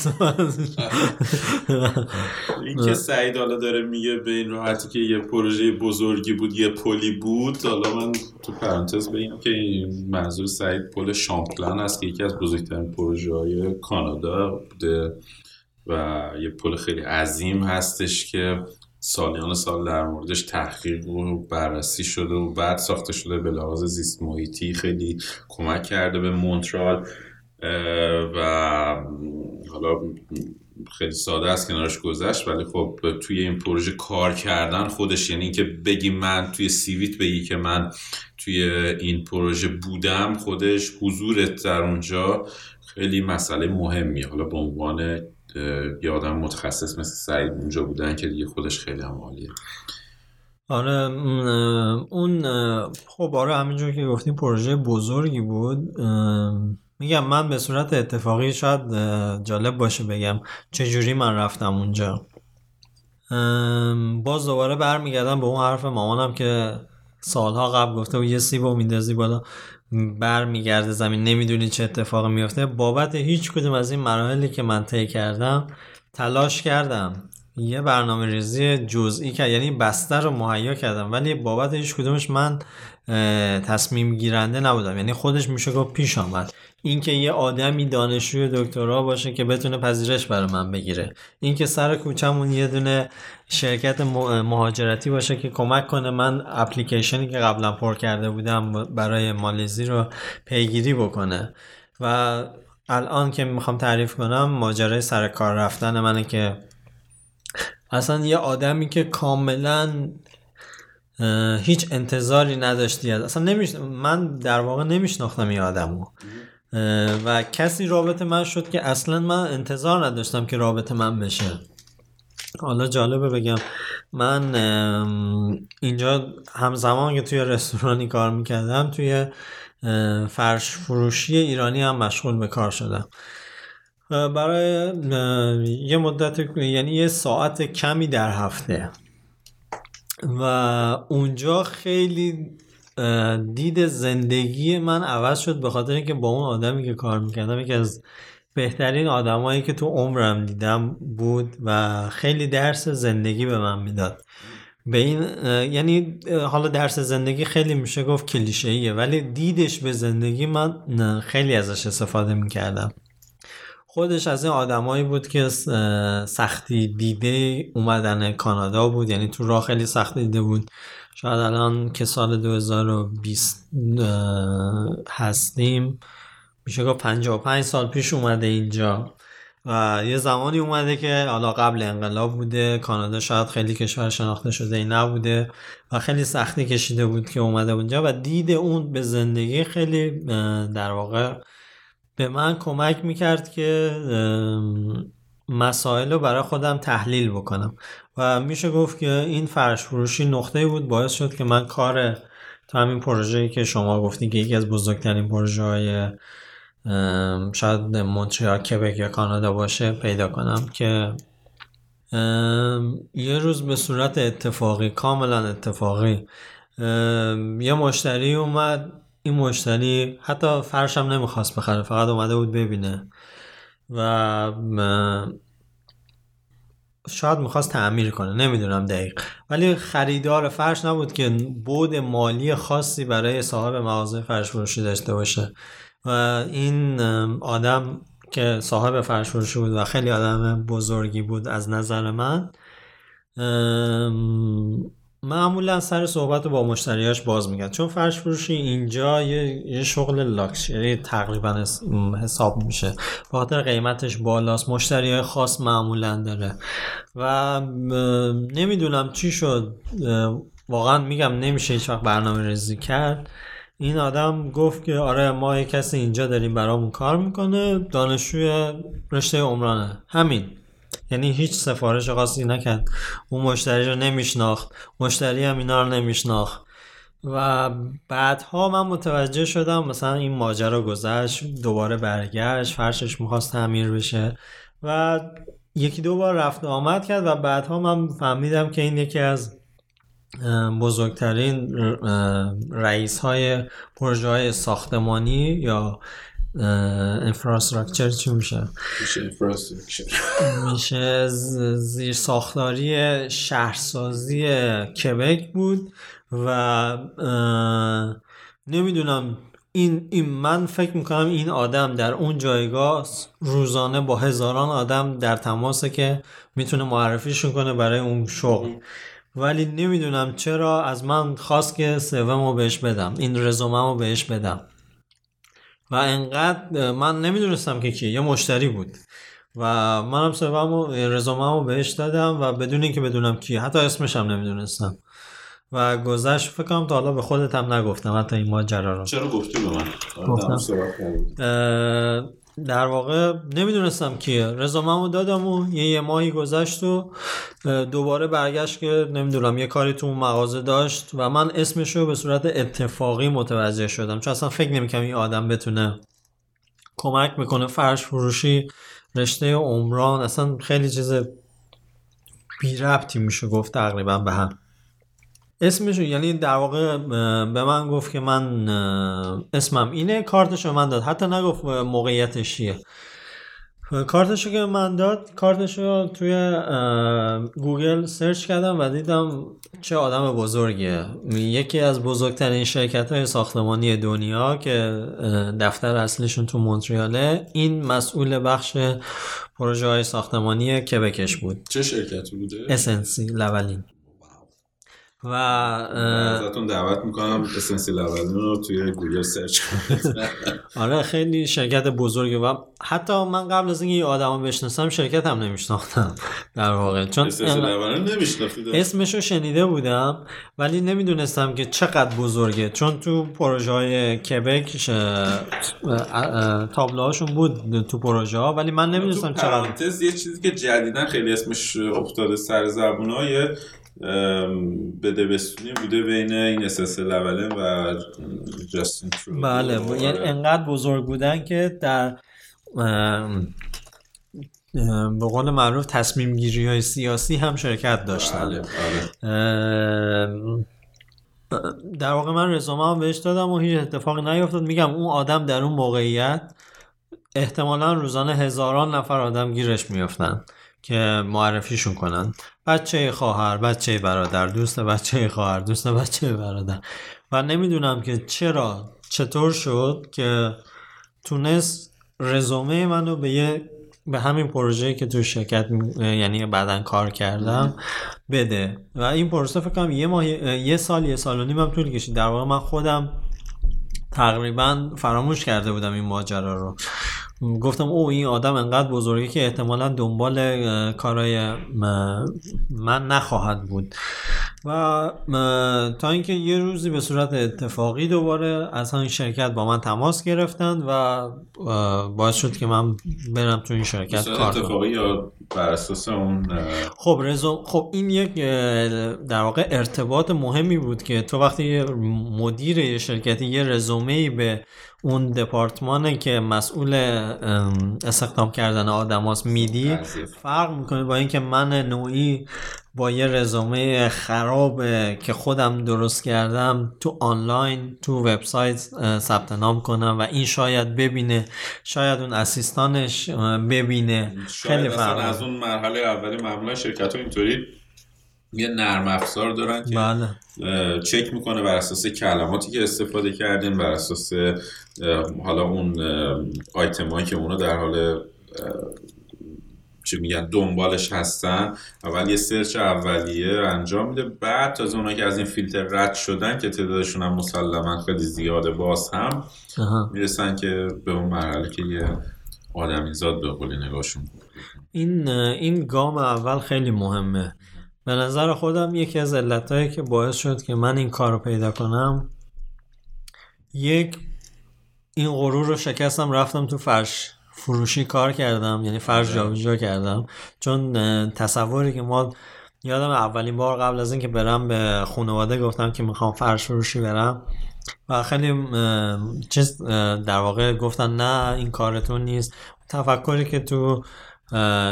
این که سعید حالا داره میگه به این راحتی که یه پروژه بزرگی بود یه پلی بود. حالا من تو پرانتز بگم که منظور سعید پل شامپلن است که یکی از بزرگترین پروژه های کانادا بوده و یه پل خیلی عظیم هستش که سالیان سال در موردش تحقیق و بررسی شده و بعد ساخته شده به لحاظ زیست محیطی خیلی کمک کرده به مونترال و حالا خیلی ساده است کنارش گذشت ولی خب توی این پروژه کار کردن خودش یعنی اینکه بگی من توی سیویت بگی که من توی این پروژه بودم خودش حضورت در اونجا خیلی مسئله مهمیه. حالا به عنوان یه آدم متخصص مثل سعید اونجا بودن که دیگه خودش خیلی هم عالیه. آره اون خب آره همینجور که گفتیم پروژه بزرگی بود. میگم من به صورت اتفاقی شاید جالب باشه بگم چجوری من رفتم اونجا. باز دوباره برمیگردم به اون حرف مامانم که سالها قبل گفته و یه سیب و میندازی بالا. برمیگرده زمین نمی‌دونی چه اتفاقی میفته بابت هیچ کدوم از این مراحلی که من طی کردم تلاش کردم. یه برنامه ریزی جزئی که یعنی بستر رو مهیا کردم ولی بابت هیچ کدومش من تصمیم گیرنده نبودم. یعنی خودش میشه گفت پیش آمد. اینکه یه آدمی دانشجوی دکترا باشه که بتونه پذیرش برای من بگیره. اینکه سر کوچمون یه دونه شرکت مهاجرتی باشه که کمک کنه من اپلیکیشنی که قبلا پر کرده بودم برای مالزی رو پیگیری بکنه. و الان که می‌خوام تعریف کنم ماجرای سر کار رفتن منه که اصلا یه آدمی که کاملا هیچ انتظاری نداشتی اصلا نمیش... من در واقع نمیشناختم این آدمو. و کسی رابطه من شد که اصلا من انتظار نداشتم که رابطه من بشه. حالا جالبه بگم من اینجا همزمان که توی رستورانی کار می‌کردم توی فرش فروشی ایرانی هم مشغول به کار شدم. برای یه مدت یعنی یه ساعت کمی در هفته. و اونجا خیلی دید زندگی من عوض شد به خاطر اینکه با اون آدمی که کار می‌کردم یکی از بهترین آدمایی که تو عمرم دیدم بود و خیلی درس زندگی به من می‌داد. به این یعنی حالا درس زندگی خیلی میشه گفت کلیشه ولی دیدش به زندگی من خیلی ازش استفاده می‌کردم. خودش از این آدمایی بود که سختی دیده اومدن کانادا بود یعنی تو راه خیلی سختی دیده بود. شاید الان که سال 2020 هستیم میشه گفت 55 سال پیش اومده اینجا. و یه زمانی اومده که حالا قبل انقلاب بوده کانادا شاید خیلی کشور شناخته شده ای نبوده و خیلی سختی کشیده بود که اومده اونجا و دید اون به زندگی خیلی در واقع به من کمک می‌کرد که مسائل رو برای خودم تحلیل بکنم. و میشه گفت که این فرش فروشی نقطه بود باعث شد که من کار تو همین پروژه‌ای که شما گفتی که یکی از بزرگترین پروژه های شاید مونتریال کبک یا کانادا باشه پیدا کنم که یه روز به صورت اتفاقی کاملا اتفاقی یه مشتری اومد این مشتری حتی فرشم نمی‌خواست بخره فقط اومده بود ببینه و شاید می‌خواست تعمیر کنه نمی‌دونم دقیق. ولی خریدار فرش نبود که بود مالی خاصی برای صاحب مغازه فرش فروشی داشته باشه. و این آدم که صاحب فرش فروشی بود و خیلی آدم بزرگی بود از نظر من معمولا سر صحبت با مشتریاش باز میگن. چون فرش فروشی اینجا یه, شغل لاکچری تقریبا حساب میشه. بخاطر قیمتش بالاست. مشتری های خاص معمولا داره. و نمی‌دونم چی شد. واقعا میگم نمیشه هیچ وقت برنامه ریزی کرد. این آدم گفت که آره ما یه کسی اینجا داریم برامون کار می‌کنه. دانشجوی رشته عمرانه. همین. یعنی هیچ سفارش خاصی نکرد. اون مشتری رو نمیشناخت. مشتری هم اینا رو نمیشناخت. و بعدها من متوجه شدم مثلا این ماجرا گذشت دوباره برگشت فرشش می‌خواست تعمیر بشه. و یکی دو بار رفت آمد کرد و بعدها من فهمیدم که این یکی از بزرگترین رئیس های پروژه های ساختمانی یا انفراستراکچر چی میشه؟ میشه زیر ساختاری شهرسازی کبک بود و نمی‌دونم این, این من فکر می‌کنم این آدم در اون جایگاه روزانه با هزاران آدم در تماسه که می‌تونه معرفیشون کنه برای اون شغل. ولی نمی‌دونم چرا از من خواست که سومو بهش بدم این رزومه بهش بدم. و انقدر من نمی‌دونستم که کیه یه مشتری بود. و منم سومو رزومه بهش دادم و بدون اینکه بدونم کیه حتی اسمش هم نمی‌دونستم. و گذشت فکر کنم تا حالا به خودت هم نگفتم حتی این ماجرا رو. چرا گفتی به من؟ در واقع نمی‌دونستم کیه. رزوممو دادم و یه, یه ماهی گذشت و دوباره برگشت که نمی‌دونم یه کاری تو مغازه داشت و من اسمش رو به صورت اتفاقی متوجه شدم. چون اصلا فکر نمی‌کنم این آدم بتونه کمک می‌کنه. فرش فروشی رشته عمران اصلا خیلی چیز بی ربطی میشه گفت تقریبا به هم. اسمش یعنی در واقع به من گفت که من اسمم اینه کارتشو من داد. حتی نگفت موقعیتش چیه. کارتشو که من داد کارتشو توی گوگل search کردم و دیدم چه آدم بزرگیه. یکی از بزرگترین شرکت های ساختمانی دنیا که دفتر اصلیشون تو مونتریاله این مسئول بخش پروژه های ساختمانی کبکش بود. چه شرکتی بوده؟ SNC-Lavalin. و ازتون دعوت می‌کنم SNC-Lavalin رو توی گوگل سرچ کنید. آره خیلی شرکت بزرگه و حتی من قبل از اینکه یه آدم رو بشناسم شرکت هم نمیشناختم در واقع. چون اسمش رو شنیده بودم ولی نمی‌دونستم که چقدر بزرگه. چون تو پروژه های کبک تابلوهاشون بود تو پروژه ها ولی من نمی‌دونستم چقدر یه چیزی که جدیدا خیلی اسمش افتاده سر زبون های بده بستونی بوده بین این اسنسیل اولین و جاستین ترودو بله ب- یعنی آره. انقدر بزرگ بودن که در به قول معروف تصمیم گیری های سیاسی هم شرکت داشتن بله. ام، در واقع من رزومه هم بهش دادم و هیچ اتفاقی نیفتاد میگم اون آدم در اون موقعیت احتمالا روزانه هزاران نفر آدم گیرش میفتن که معرفیشون کنن بچه خواهر بچه برادر دوست بچه خواهر دوست بچه برادر. و نمی‌دونم که چرا چطور شد که تونست رزومه منو به یه به همین پروژه که تو شرکت یعنی بعدا کار کردم بده. و این پروسه فکر کنم یه ماه یه سال یه سال و نیم هم طول کشید. در واقع من خودم تقریبا فراموش کرده بودم این ماجرا رو. گفتم او این آدم انقدر بزرگه که احتمالا دنبال کارای من نخواهد بود. و تا اینکه یه روزی به صورت اتفاقی دوباره از همین شرکت با من تماس گرفتن و باعث شد که من برم تو این شرکت کار کنم. اتفاقی یا بر اساس اون خب رزوم خب این یک در واقع ارتباط مهمی بود که تو وقتی مدیر یه شرکتی یه رزومه ای به اون دپارتمانه که مسئول ام، استخدام کردن آدماس میدی توظیف. فرق می‌کنه با اینکه من نوعی با یه رزومه خراب که خودم درست کردم تو آنلاین تو وبسایت ثبت نام کنم و این شاید ببینه شاید اون اسیستانش ببینه شاید خیلی فرق از اون مرحله اولی معمولا شرکت اینطوری یه نرم افزار دارن که بله. چک می‌کنه بر اساس کلماتی که استفاده کردین بر اساس حالا اون آیتم هایی که اونا در حال چی میگن دنبالش هستن. اول یه سرچ اولیه انجام میده. بعد تازه اونایی که از این فیلتر رد شدن که تعدادشون هم مسلما خیلی زیاده باز هم. می‌رسن که به اون مرحله که یه آدمی زاد به قولی نگاهشون این این گام اول خیلی مهمه. به نظر خودم یکی از علتهایی که باعث شد که من این کار رو پیدا کنم یک این غرور رو شکستم رفتم تو فرش فروشی کار کردم یعنی فرش جابجا کردم. چون تصوری که ما یادم اولین بار قبل از اینکه برم به خانواده گفتم که می‌خوام فرش فروشی برم و خیلی چیز در واقع گفتن نه این کارتون نیست. تفکری که تو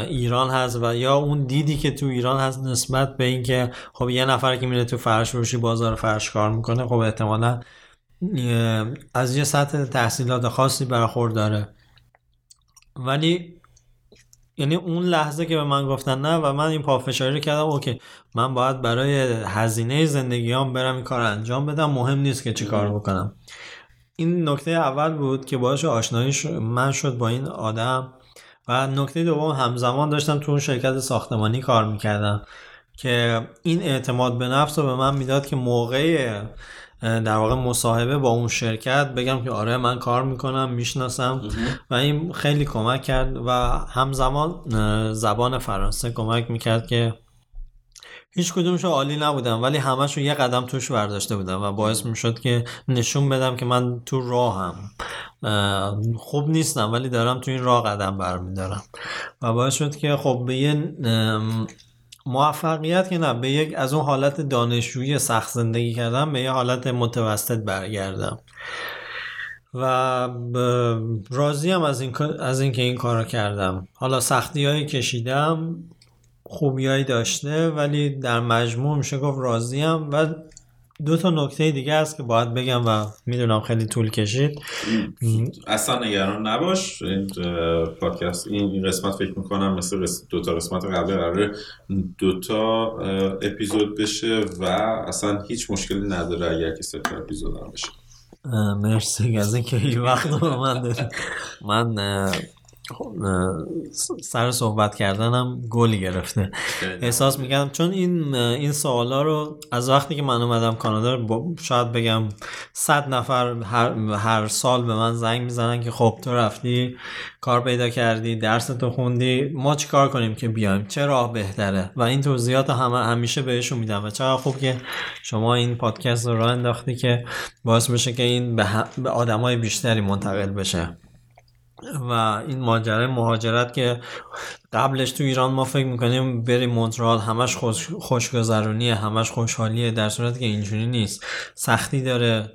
ایران هست و یا اون دیدی که تو ایران هست نسبت به اینکه خب یه نفر که میره تو فرش فروشی بازار فرش کار می‌کنه خب احتمالا از یه سطح تحصیلات خاصی برخورداره ولی یعنی اون لحظه که به من گفتن نه و من این پافشاری رو کردم اوکی من باید برای هزینه زندگیام برم این کار انجام بدم مهم نیست که چی کار بکنم. این نکته اول بود که باعث آشنایی من شد با این آدم. و نکته دوم همزمان داشتم تو اون شرکت ساختمانی کار می‌کردم که این اعتماد به نفس رو به من می‌داد که موقع در واقع مصاحبه با اون شرکت بگم که آره من کار می‌کنم می‌شناسم و این خیلی کمک کرد و همزمان زبان فرانسه کمک می‌کرد که هیچ کدومشو عالی نبودم ولی همشو یه قدم توش برداشته بودم و باعث می‌شد که نشون بدم که من تو راهم. اه، خوب نیستم ولی دارم تو این راه قدم برمیدارم. و باعث شد که خب به یه موفقیت که نه به یک از اون حالت دانشجویی سخت زندگی کردم به یه حالت متوسط برگردم. و راضیم از این از این کار رو کردم. حالا سختی هایی کشیدم خوبیایی داشته ولی در مجموع میشه گفت راضیم و دو تا نکته دیگه هست که باید بگم و می‌دونم خیلی طول کشید. اصلا نگران نباش. این پادکست این قسمت فکر می‌کنم مثل دو تا قسمت قبلی قراره دو تا اپیزود بشه و اصلا هیچ مشکلی نداره اگر که سه تا اپیزود هم بشه. مرسی. از اینکه این وقت رو من من سر صحبت کردنم گل گرفته. احساس می‌کنم چون این این سوالا رو از وقتی که من اومدم کانادا شاید بگم صد نفر هر, هر سال به من زنگ می‌زنن که خب تو رفتی کار پیدا کردی درس تو خوندی ما چی کار کنیم که بیایم؟ چه راه بهتره؟ و این توضیحات همه همیشه بهشون میدم. و چقدر خوب که شما این پادکست رو راه انداختی که باعث بشه که این به, به آدمای بیشتری منتقل بشه. و این ماجرای مهاجرت که قبلش تو ایران ما فکر می‌کنیم بریم مونترال همش خوش خوشگذرونیه همش خوشحالیه در صورتی که اینجوری نیست. سختی داره.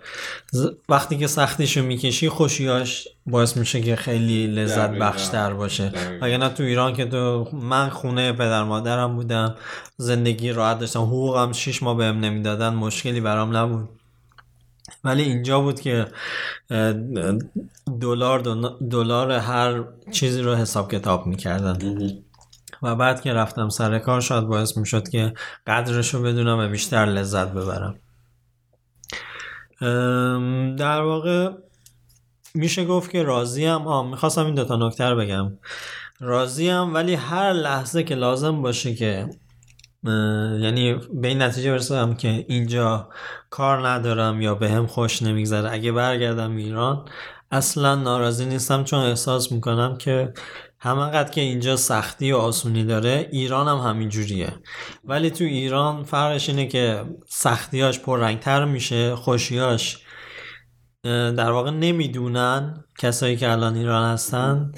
وقتی که سختیشو می‌کشی خوشیاش باعث میشه که خیلی لذت بخشتر باشه. اگر نه تو ایران که تو من خونه پدر مادرم بودم زندگی راحت داشتم. حقوقم شیش ماه بهم نمی‌دادن مشکلی برام نبود. ولی اینجا بود که دلار دلار هر چیزی رو حساب کتاب می‌کردن. و بعد که رفتم سر کار شاید باعث می‌شد که قدرش رو بدونم و بیشتر لذت ببرم. در واقع میشه گفت که راضیم. آه می‌خواستم این دوتا نکتر بگم. راضیم ولی هر لحظه که لازم باشه که یعنی به این نتیجه برسم که اینجا کار ندارم یا به هم خوش نمیگذره. اگه برگردم ایران اصلا ناراضی نیستم چون احساس می‌کنم که همانقدر که اینجا سختی و آسونی داره ایران هم همین جوریه. ولی تو ایران فرقش اینه که سختیاش پررنگتر میشه خوشیاش در واقع نمی‌دونن کسایی که الان ایران هستن.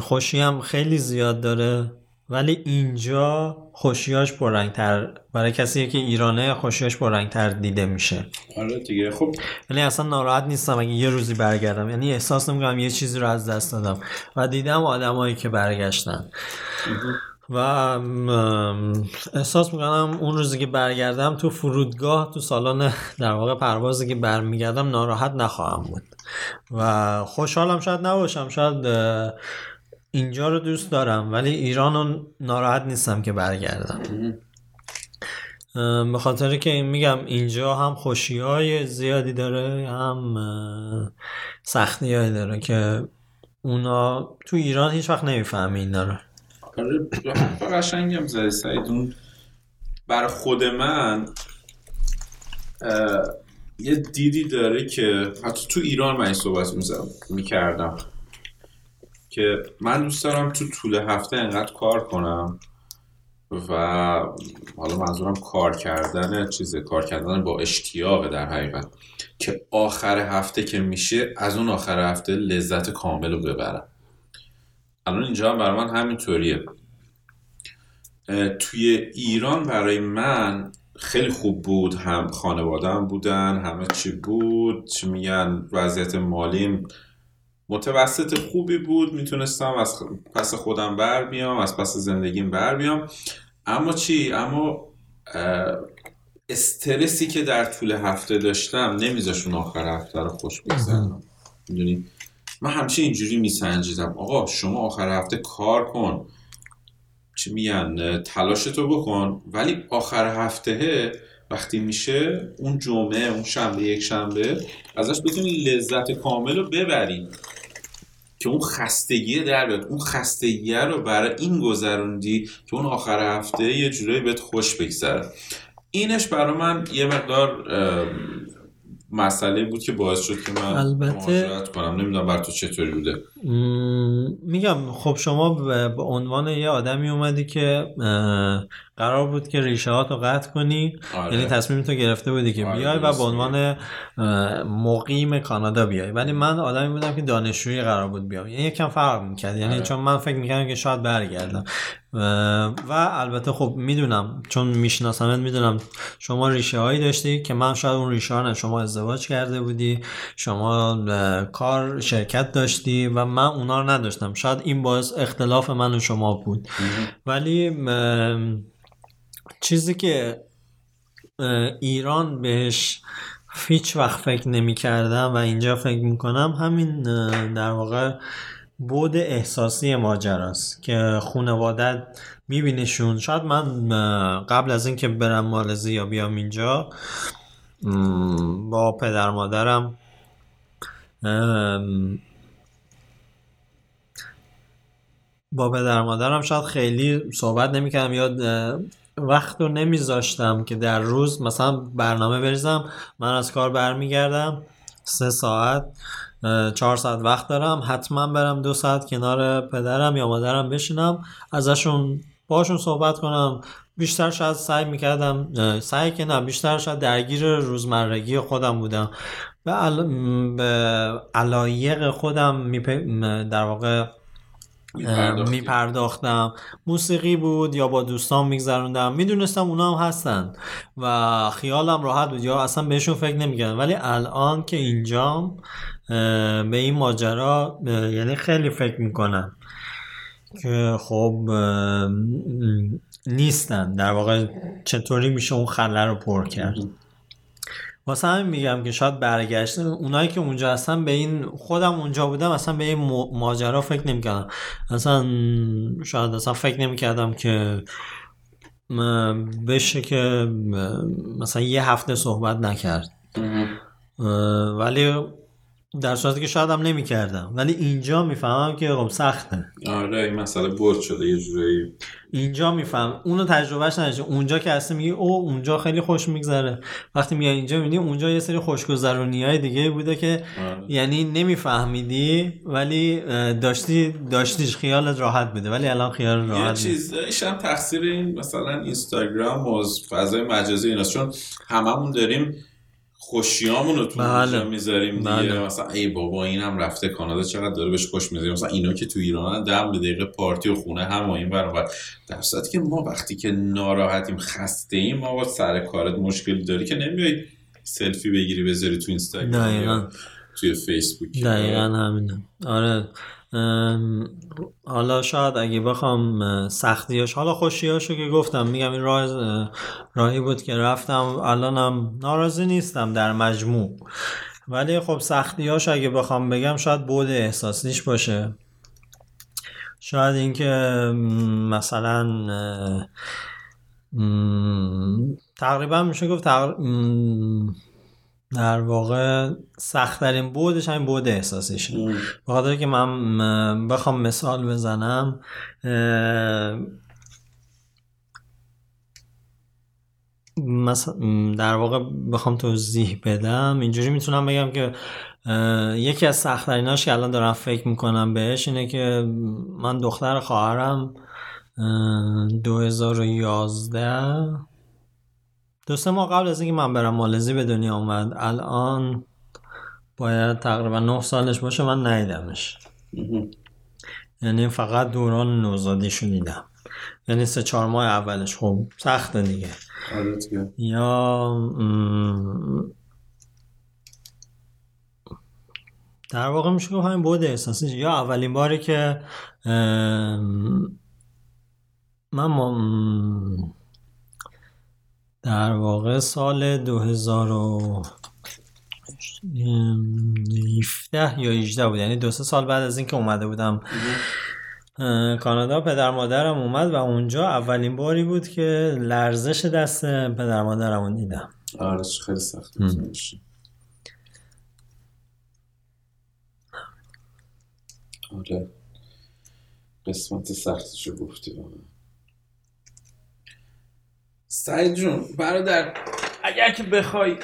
خوشی هم خیلی زیاد داره. ولی اینجا خوشیاش پررنگتر برای کسی که ایرانه خوشیاش پررنگتر دیده میشه. آره دیگه. خب. یعنی اصلا ناراحت نیستم اگه یه روزی برگردم. یعنی احساس نمی‌کنم یه چیزی رو از دست دادم. و دیدم آدمایی که برگشتن. و احساس می‌کنم اون روزی که برگردم تو فرودگاه تو سالن در واقع پروازی که برمیگردم ناراحت نخواهم بود. و خوشحالم شاید نباشم. شاید اینجا رو دوست دارم ولی ایران رو ناراحت نیستم که برگردم. به خاطر که میگم اینجا هم خوشی های زیادی داره هم سختی های داره که اونا تو ایران هیچ وقت نمی‌فهمی این داره. آره قشنگم زده سعید. بر خود من یه دیدی داره که حتی تو ایران من این صحبت می‌کردم. که من دوست دارم تو طول هفته انقدر کار کنم و حالا منظورم کار کردن چیزه کار کردن با اشتیاق در حقیقت. که آخر هفته که میشه از اون آخر هفته لذت کامل رو ببرم. الان اینجا هم برای من همینطوریه. توی ایران برای من خیلی خوب بود. هم خانوادم بودن همه چی بود. چی میگن؟ وضعیت مالیم متوسط خوبی بود می‌تونستم از پس خودم بر بیام از پس زندگیم بر بیام. اما چی؟ اما استرسی که در طول هفته داشتم نمیذاشون آخر هفته رو خوش بگذرم می‌دونی؟ من همچه اینجوری میسنجیدم. آقا شما آخر هفته کار کن. چی میگن؟ تلاشتو بکن. ولی آخر هفته وقتی میشه اون جمعه اون شنبه یک شنبه ازش بتونی لذت کامل رو ببری. که اون خستگی در بیاد. اون خستگی رو برای این گذروندی که اون آخر هفته یه جورایی بهت خوش بگذره. اینش برای من یه مقدار مسئله بود که باعث شد که من البته کنم. نمی‌دونم بر تو چطوری بوده. میگم خب شما به عنوان یه آدمی اومدی که قرار بود که ریشه ها رو قطع کنی. آره. یعنی تصمیم تو گرفته بودی که آره بیای و به عنوان مقیم کانادا بیای. ولی من آدمی بودم که دانشجویی قرار بود بیام. یعنی یکم فرق می‌کرد. یعنی آره. چون من فکر می‌کردم که شاید برگردم. و البته خب می‌دونم چون میشناسمت می‌دونم شما ریشه هایی داشتی که من شاید اون ریشه ها شما ازدواج کرده بودی شما کار شرکت داشتی و من اونا رو نداشتم. شاید این باعث اختلاف من و شما بود. ولی چیزی که ایران بهش هیچ وقت فکر نمی کردم و اینجا فکر می کنم همین در واقع بود احساسی ماجراست که خانوادت میبینیشون شاید من قبل از اینکه برم مالزی یا بیام اینجا با پدر مادرم با پدر مادرم شاید خیلی صحبت نمی‌کردم یا وقت رو نمیذاشتم که در روز مثلا برنامه بریزم من از کار برمیگردم سه ساعت چهار ساعت وقت دارم حتما برم دو ساعت کنار پدرم یا مادرم بشینم ازشون باشون صحبت کنم. بیشتر شاید سعی می‌کردم سعی که نه بیشتر شاید درگیر روزمرگی خودم بودم. به, عل... به علایق خودم میپ... در واقع میپرداختم. موسیقی بود یا با دوستان میگذروندم. می‌دونستم اونا هم هستن. و خیالم راحت بود. یا اصلا بهشون فکر نمی‌کردم. ولی الان که اینجام به این ماجرا یعنی خیلی فکر می‌کنم که خب نیستن. در واقع چطوری میشه اون خله رو پر کرد؟ واسه همین میگم که شاید برگشته. اونایی که اونجا هستن به این خودم اونجا بودم اصلا به این ماجرا فکر نمی‌کردم. اصلا شاید اصلا فکر نمی‌کردم که بشه که مثلا یه هفته صحبت نکرد. ولی در صورتی که شاید هم نمی کردم ولی اینجا می‌فهمم که خب سخته. آره این مسئله برد شده یه جوری اینجا میفهم اونو تجربهش نداشته اونجا که اصلا میگی او اونجا خیلی خوش میگذره. وقتی میای اینجا می‌بینی اونجا یه سری خوشگذرونی های دیگه بوده که آره. یعنی نمیفهمیدی ولی داشتی داشتیش خیالت راحت بوده. ولی الان خیال راحت یه چیزش هم تقصیر این مثلا اینستاگرام و فضای مجازی ایناست. چون هممون داریم خوشیامون رو تو بله. می‌ذاریم دیگه. بله. مثلا ای بابا اینم رفته کانادا چقدر داره بهش خوش می‌ذاریم مثلا اینا که تو ایران دم به دقیقه پارتی و خونه هم این برابر. در صورتی که ما وقتی که ناراحتیم خسته ایم ما با سر کارت مشکلی داری که نمیای سلفی بگیری بذاری تو اینستاگرام. توی فیسبوک. دقیقا همینه. آره حالا شاید اگه بخوام سختیاش حالا خوشیاشو که گفتم میگم این راه راهی بود که رفتم. الانم ناراضی نیستم در مجموع. ولی خب سختیاش اگه بخوام بگم شاید بود احساسیش باشه. شاید اینکه مثلا تقریبا میشه گفت در واقع سختترین بودش همین بود احساسیشه بخاطر که من بخوام مثال بزنم در واقع بخوام توضیح بدم. اینجوری می‌تونم بگم که یکی از سختتریناش که الان دارم فکر می‌کنم بهش اینه که من دختر خواهرم 2011 دو سه ماه قبل از اینکه من برم مالزی به دنیا اومد الان باید تقریبا نه سالش باشه من ندیدمش. یعنی فقط دوران نوزادی دیدم. یعنی سه چهار ماه اولش. خب سخته دیگه. آره یا در واقع میشه گفت همین بود احساسی یا اولین باری که من در واقع سال 2017 یا 18 بود. یعنی دو سه سال بعد از اینکه اومده بودم کانادا پدر مادرم اومد و اونجا اولین باری بود که لرزش دست پدر مادرم دیدم. آره خیلی سخت. آره. قسمت سختشو گفتی سعید جون برادر اگر که بخوای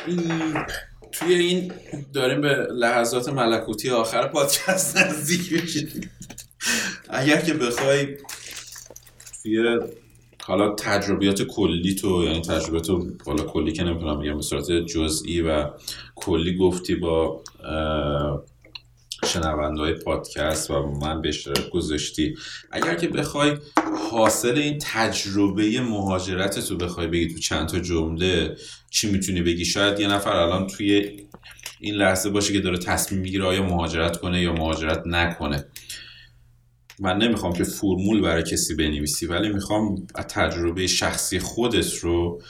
توی این داریم به لحظات ملکوتی آخر پادکست نزدیک بشید اگر که بخوای توی حالا تجربیات کلی تو یعنی تجربیات حالا کلی که نمی‌تونم بگم به صورت جزئی و کلی گفتی با شنونده های پادکست و من به اشتراک گذاشتی. اگر که بخوای حاصل این تجربه مهاجرت تو بخوای بگی تو چند تا جمله چی می‌تونی بگی؟ شاید یه نفر الان توی این لحظه باشه که داره تصمیم می‌گیره آیا مهاجرت کنه یا مهاجرت نکنه. من نمی‌خوام که فرمول برای کسی بنویسی ولی می‌خوام تجربه شخصی خودت رو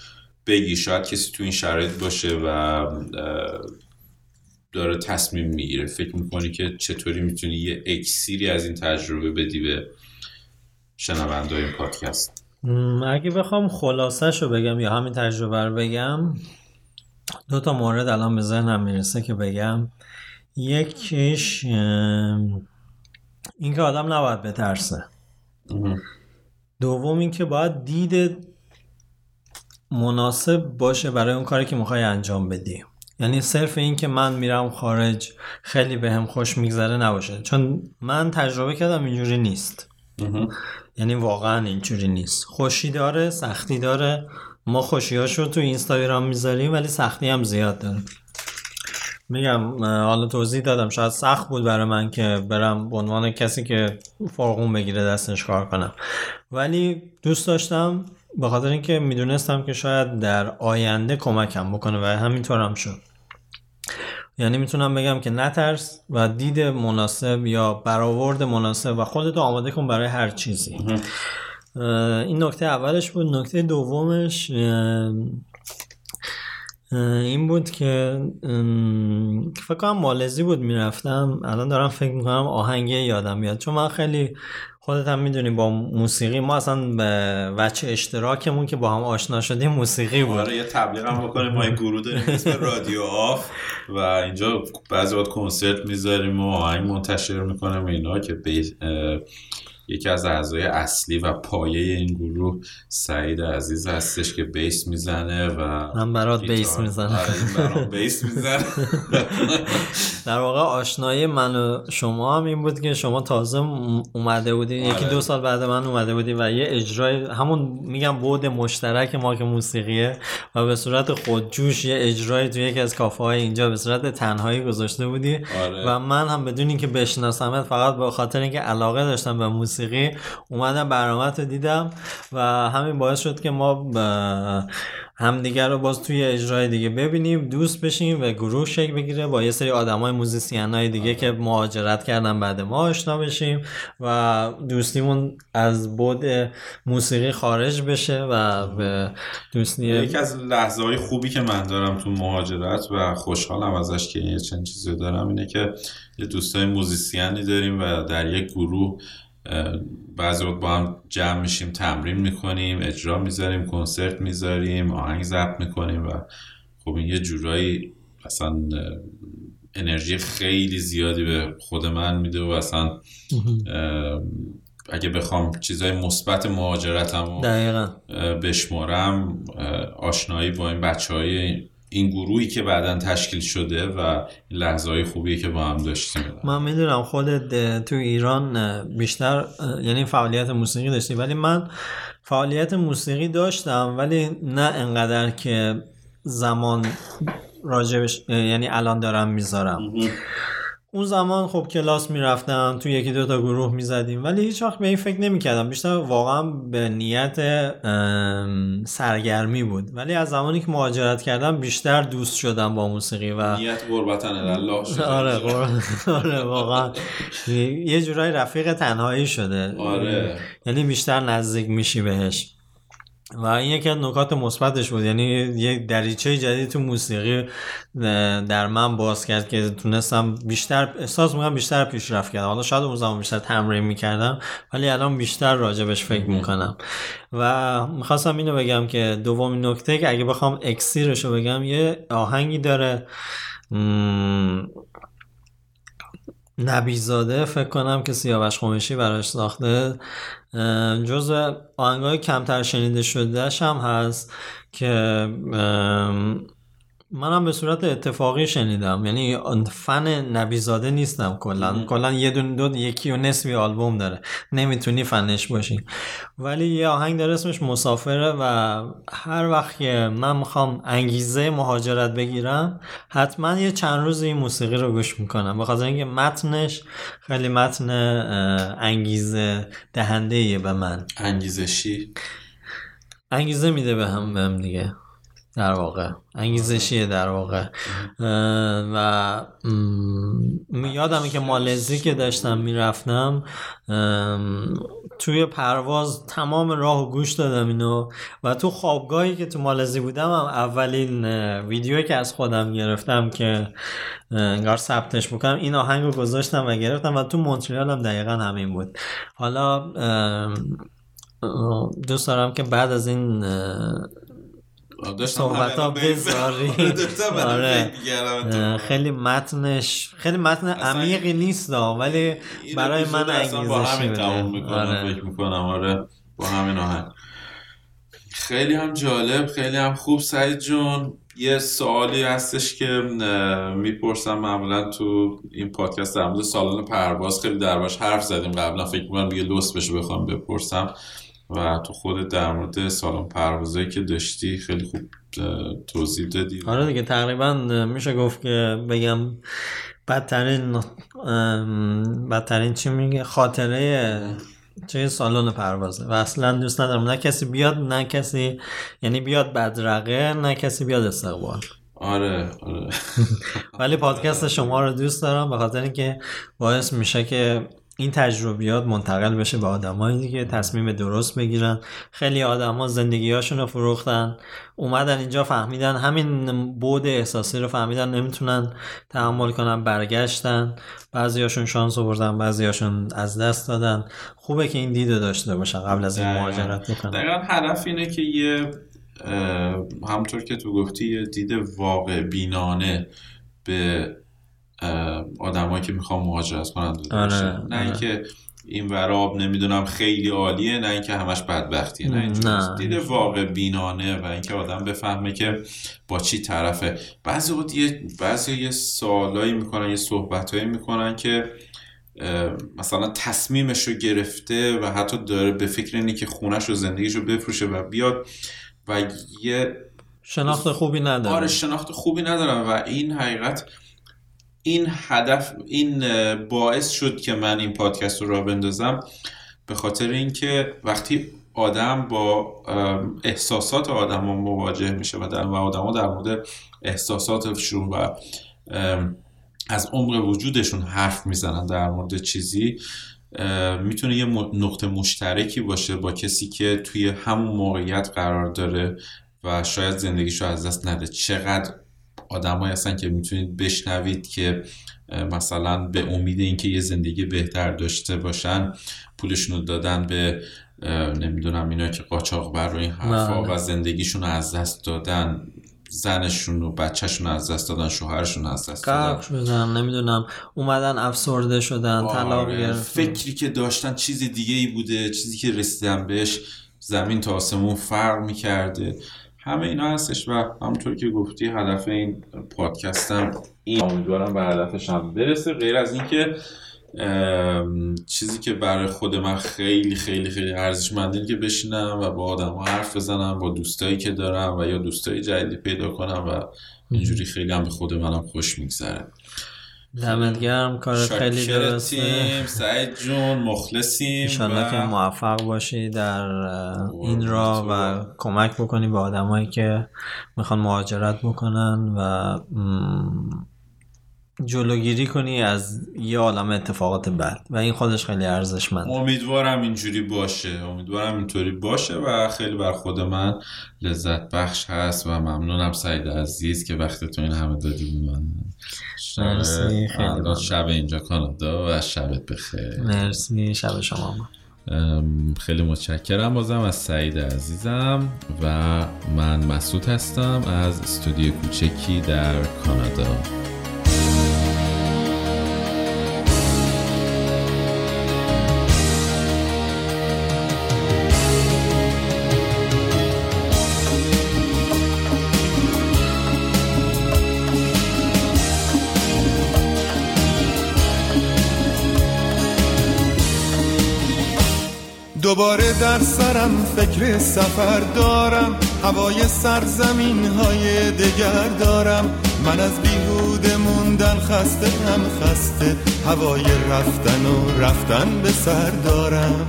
بگی. شاید کسی تو این شرایط باشه و داره تصمیم می‌گیره. فکر می‌کنی که چطوری می‌تونی یه اکسیری از این تجربه بدی به شنونده این پادکست؟ اگه بخوام خلاصش رو بگم یا همین تجربه رو بگم دو تا مورد الان به ذهنم می‌رسه که بگم. یکیش اینکه آدم نباید بترسه. دوم اینکه باید دید مناسب باشه برای اون کاری که می‌خوای انجام بدی. یعنی صرف این که من میرم خارج خیلی به هم خوش میگذره نباشه. چون من تجربه کردم اینجوری نیست. یعنی واقعا اینجوری نیست. خوشی داره سختی داره. ما خوشیاشو تو اینستاگرام می‌ذاریم ولی سختی هم زیاد داره. میگم حالا توضیح دادم. شاید سخت بود برای من که برم به عنوان کسی که فرقون بگیره دستش کار کنم. ولی دوست داشتم به خاطر اینکه می‌دونستم که شاید در آینده کمکم بکنه و همینطور هم شد. یعنی می‌تونم بگم که نترس و دید مناسب یا برآورد مناسب و خودت آماده کن برای هر چیزی. این نکته اولش بود. نکته دومش این بود که فکر کنم مالزی بود می‌رفتم. الان دارم فکر می‌کنم آهنگه یادم میاد. چون من خیلی خودت هم می‌دونی با موسیقی ما اصلا به وچه اشتراکمون که با هم آشنا شدیم موسیقی بود. آره یه تبلیغ هم بکنیم. ما یه گروه داریم اسم رادیو آف و اینجا بعضی وقت کنسرت می‌ذاریم و آهنگ منتشر می‌کنیم اینا که یکی از اعضای اصلی و پایه این گروه سعید عزیز هستش که بیس می‌زنه و من برات بیس می‌زنه آره بیس می‌زنه در واقع آشنایی من و شما هم این بود که شما تازه اومده بودی آره. یکی دو سال بعد من اومده بودی و یه اجرای همون میگم بود مشترک ما که موسیقیه و به صورت خودجوش یه اجرای تو یکی از کافه های اینجا به صورت تنهایی گذاشته بودی آره. و من هم بدون اینکه بشناسمت فقط به خاطر اینکه علاقه داشتم به موسیقی موسیقی اومدم برنامه رو دیدم و همین باعث شد که ما همدیگر رو باز توی اجرای دیگه ببینیم دوست بشیم و گروه شکل بگیره با یه سری آدم های موزیسین های دیگه که مهاجرت کردن بعد ما آشنا بشیم و دوستیمون از بود موسیقی خارج بشه و به دوستی یکی از لحظه های خوبی که من دارم تو مهاجرت و خوشحالم ازش که یه چند چیزی دارم اینه که یه دوستای موزیسیانی داریم و در یک گروه بعضی وقت با هم جمع میشیم تمرین می‌کنیم اجرا می‌ذاریم کنسرت می‌ذاریم آهنگ ضبط می‌کنیم و خب این یه جورایی اصلا انرژی خیلی زیادی به خود من میده و اصلا اگه بخوام چیزای مثبت مهاجرتم رو بشمارم آشنایی با این بچه های این گروهی که بعدا تشکیل شده و لحظه های خوبی که با هم داشتیم من می‌دونم خودت تو ایران بیشتر یعنی فعالیت موسیقی داشتی ولی من فعالیت موسیقی داشتم ولی نه انقدر که زمان راجبش یعنی الان دارم می‌ذارم. اون زمان خب کلاس می‌رفتم تو یکی دو تا گروه می‌زدیم ولی هیچ وقت به این فکر نمی‌کردم. بیشتر واقعا به نیت سرگرمی بود. ولی از زمانی که مهاجرت کردم بیشتر دوست شدم با موسیقی و نیت قربتن الله شده آره آره واقعا. یه جورای رفیق تنهایی شده. آره. یعنی بیشتر نزدیک میشی بهش. و این یکی از نکات مثبتش بود. یعنی یه دریچه جدید تو موسیقی در من باز کرد که تونستم بیشتر احساس می‌کنم بیشتر پیشرفت کردم. حالا شاید اون زمان بیشتر تمرین می‌کردم ولی الان بیشتر راجبش فکر می‌کنم. و می‌خواستم اینو بگم که دومین نکته که اگه بخوام اکسیرش رو بگم یه آهنگی داره. نبیزاده فکر کنم که سیاوش خمشی براش ساخته. جز آهنگای کمتر شنیده شدهش هم هست که منم به صورت اتفاقی شنیدم. یعنی فن نبیزاده نیستم کلا. کلا یه دون دو یکی و نصفی آلبوم داره. نمی‌تونی فنش باشی. ولی یه آهنگ داره اسمش مسافره و هر وقت که من می‌خوام انگیزه مهاجرت بگیرم حتما یه چند روز این موسیقی رو گوش می‌کنم. به خاطر اینکه متنش خیلی متن انگیزه دهنده به من. انگیزشی؟ انگیزه میده به هم بهم دیگه. در واقع. انگیزشیه در واقع؟ و یادمه که مالزی که داشتم می‌رفتم توی پرواز تمام راه و گوش دادم اینو و تو خوابگاهی که تو مالزی بودم هم اولین ویدیویی که از خودم گرفتم که انگار ثبتش بکنم این آهنگ رو گذاشتم و گرفتم و تو مونتریال هم دقیقا همین بود. حالا دوست دارم که بعد از این صحبت ها بذاری آره،. خیلی متنش خیلی متن عمیقی نیست ولی برای من اصلا با انگیزشی همین. تموم می‌کنم آره. فکر می‌کنم آره. با همین آهنگ خیلی هم جالب خیلی هم خوب. سعید جون یه سوالی هستش که می‌پرسم معمولا تو این پادکست در مورد سالن پرواز. خیلی درباش حرف زدیم قبلا. فکر می‌کنم یه لست بشه بخوام بپرسم. و تو خودت در مورد سالن پروازایی که داشتی خیلی خوب توضیح دادی. آره دیگه تقریبا میشه گفت که بگم بدترین بدترین چی میگه خاطره چه سالن پروازه. و اصلا دوست ندارم نه کسی بیاد نه کسی یعنی بیاد بدرقه نه کسی بیاد استقبال. آره آره. ولی پادکست شما رو دوست دارم به خاطر اینکه باعث میشه که این تجربیات منتقل بشه به آدمایی دیگه تصمیم درست بگیرن. خیلی آدما زندگیاشون رو فروختن. اومدن اینجا فهمیدن همین بود احساسی رو فهمیدن نمی‌تونن تحمل کنن برگشتن. بعضیاشون شانس آوردن بعضیاشون از دست دادن. خوبه که این دیدو داشته باشن قبل از این. مهاجرت بکنن. دقیقا هدف اینه که یه اه، همونطور که تو گفتی یه دید واقع بینانه به آدمایی که می‌خوان مهاجرت کنن آره، باشه. نه آره. اینکه این وراب نمی‌دونم خیلی عالیه نه اینکه همش بدبختیه نه. نه. دید واقع بینانه و اینکه آدم بفهمه که با چی طرفه بعضی وقت یه بعضی یه سوالایی می‌کنن یه صحبتایی می‌کنن که مثلا تصمیمش رو گرفته و حتی داره به فکر اینه که خونش رو زندگیش رو بفروشه و بیاد و یه شناخت خوبی نداره آره شناخت خوبی ندارم و این حقیقت این هدف این باعث شد که من این پادکست رو را بندازم به خاطر اینکه وقتی آدم با احساسات آدم مواجه میشه و در و آدم در مورد احساساتشون و از عمق وجودشون حرف می‌زنن در مورد چیزی می‌تونه یه نقطه مشترکی باشه با کسی که توی همون موقعیت قرار داره و شاید زندگیشو از دست نده. چقدر آدمایی هستن که می‌تونید بشنوید که مثلا به امید اینکه یه زندگی بهتر داشته باشن پولشون رو دادن به نمی‌دونم اینا که قاچاق بر این حرفا بله. و زندگیشون رو از دست دادن زنشون و بچهشون از دست دادن شوهرشون از دست دادن. شدن نمی‌دونم. اومدن افسرده شدن طلاق آره، گرفتن. فکری که داشتن چیز دیگه ای بوده چیزی که رسیدن بهش زمین تا آسمون فرق می‌کرده. همه اینا هستش و همونطور که گفتی هدف این پادکستم این. امیدوارم به هدفش هم برسه. غیر از اینکه چیزی که برای خود من خیلی خیلی خیلی ارزشمنده اینه که بشینم و با آدم حرف بزنم با دوستایی که دارم و یا دوستای جدیدی پیدا کنم و اینجوری خیلی هم به خود منم خوش میگذره. دمت گرم کارت خیلی درسته. سعید جون مخلصیم انشالله که و موفق باشی در این راه و کمک بکنی به آدمایی که می‌خوان مهاجرت بکنن و جلوگیری کنی از یه عالم اتفاقات بد و این خودش خیلی ارزشمند. امیدوارم اینجوری باشه. امیدوارم اینطوری باشه و خیلی بر خود من لذت بخش هست و ممنونم سعید عزیز که وقتتون این همه دادی من. مرسی، خیلی. شب اینجا کانادا و شبت بخیر. مرسی شب شما. ام، خیلی متشکرم بازم از سعید عزیزم و من مسعود هستم از استودیو کوچکی در کانادا. فکر سفر دارم هوای سرزمین های دگر دارم. من از بیهوده موندن خسته هم خسته هوای رفتن و رفتن به سر دارم.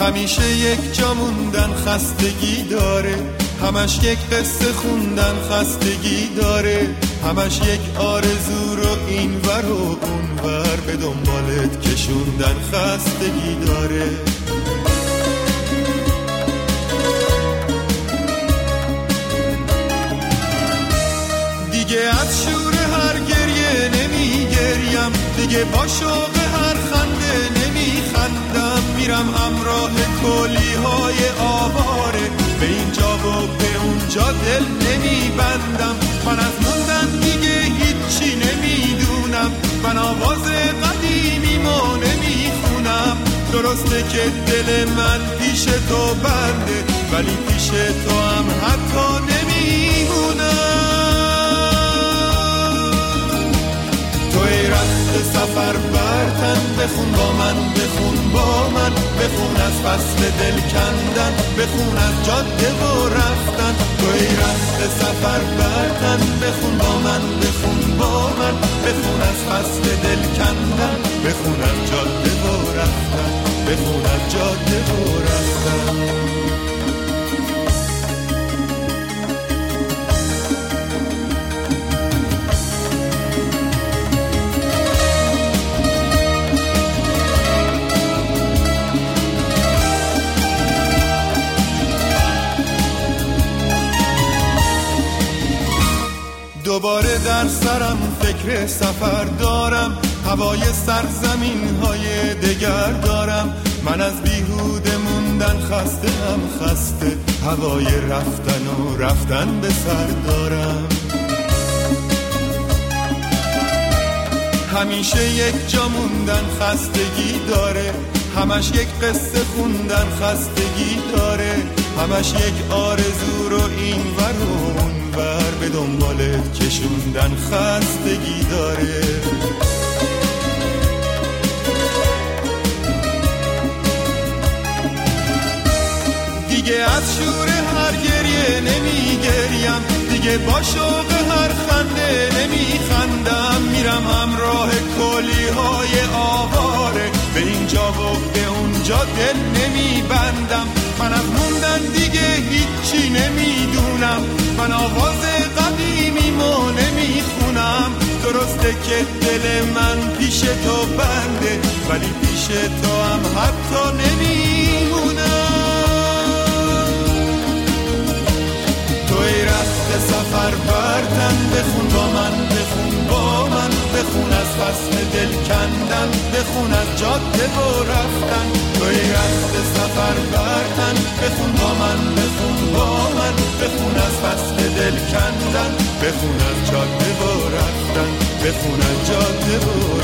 همیشه یک جا موندن خستگی داره همش یک قصه خوندن خستگی داره. همش یک آرزو رو این ور و اون ور به دنبالت کشوندن خستگی داره. دیگه از شور هر گریه نمی گریم دیگه با شوق هر خنده نمی خندم میرم همراه کلی های میبندم من از موندن دیگه هیچی نمی‌دونم. من آواز قدیمیمو نمی‌خونم. درسته که دل من پیش تو بنده ولی پیش تو هم حتی سفر برتن بخون با من بخون با من بخون از فصل دل کندن بخون از جاده و رفتن. تو ای رفت سفر برتن بخون با من بخون با من بخون از فصل دل کندن بخون از جاده و رفتن. بخون از جاده و رفتن. فکر سفر دارم هوای سرزمین های دگر دارم. من از بیهوده موندن خسته هم خسته هوای رفتن و رفتن به سر دارم. همیشه یک جا موندن خستگی داره همش یک قصه خوندن خستگی داره همش یک آرزو رو این ور بر به دنبالت کشوندن خستگی داره. دیگه از شور هر گریه نمی گریم دیگه با شوق هر خنده نمی خندم میرم همراه کلی های آواره به اینجا و به اونجا دل نمی بندم من از موندن دیگه هیچی نمی‌دونم. من آواز قدیمی مو نمی‌خونم درسته که دل من پیش تو بنده ولی پیش تو هم حتی نمیمونم توی رفت سفر برتن بخون با من بخون. بخون از فصل دل کندن بخون از جاده و رفتن. توی رفت سفر برتن بخون با من بخون با من. بخون از فصل دل کندن بخون از جاده و رفتن. بخون از جاده و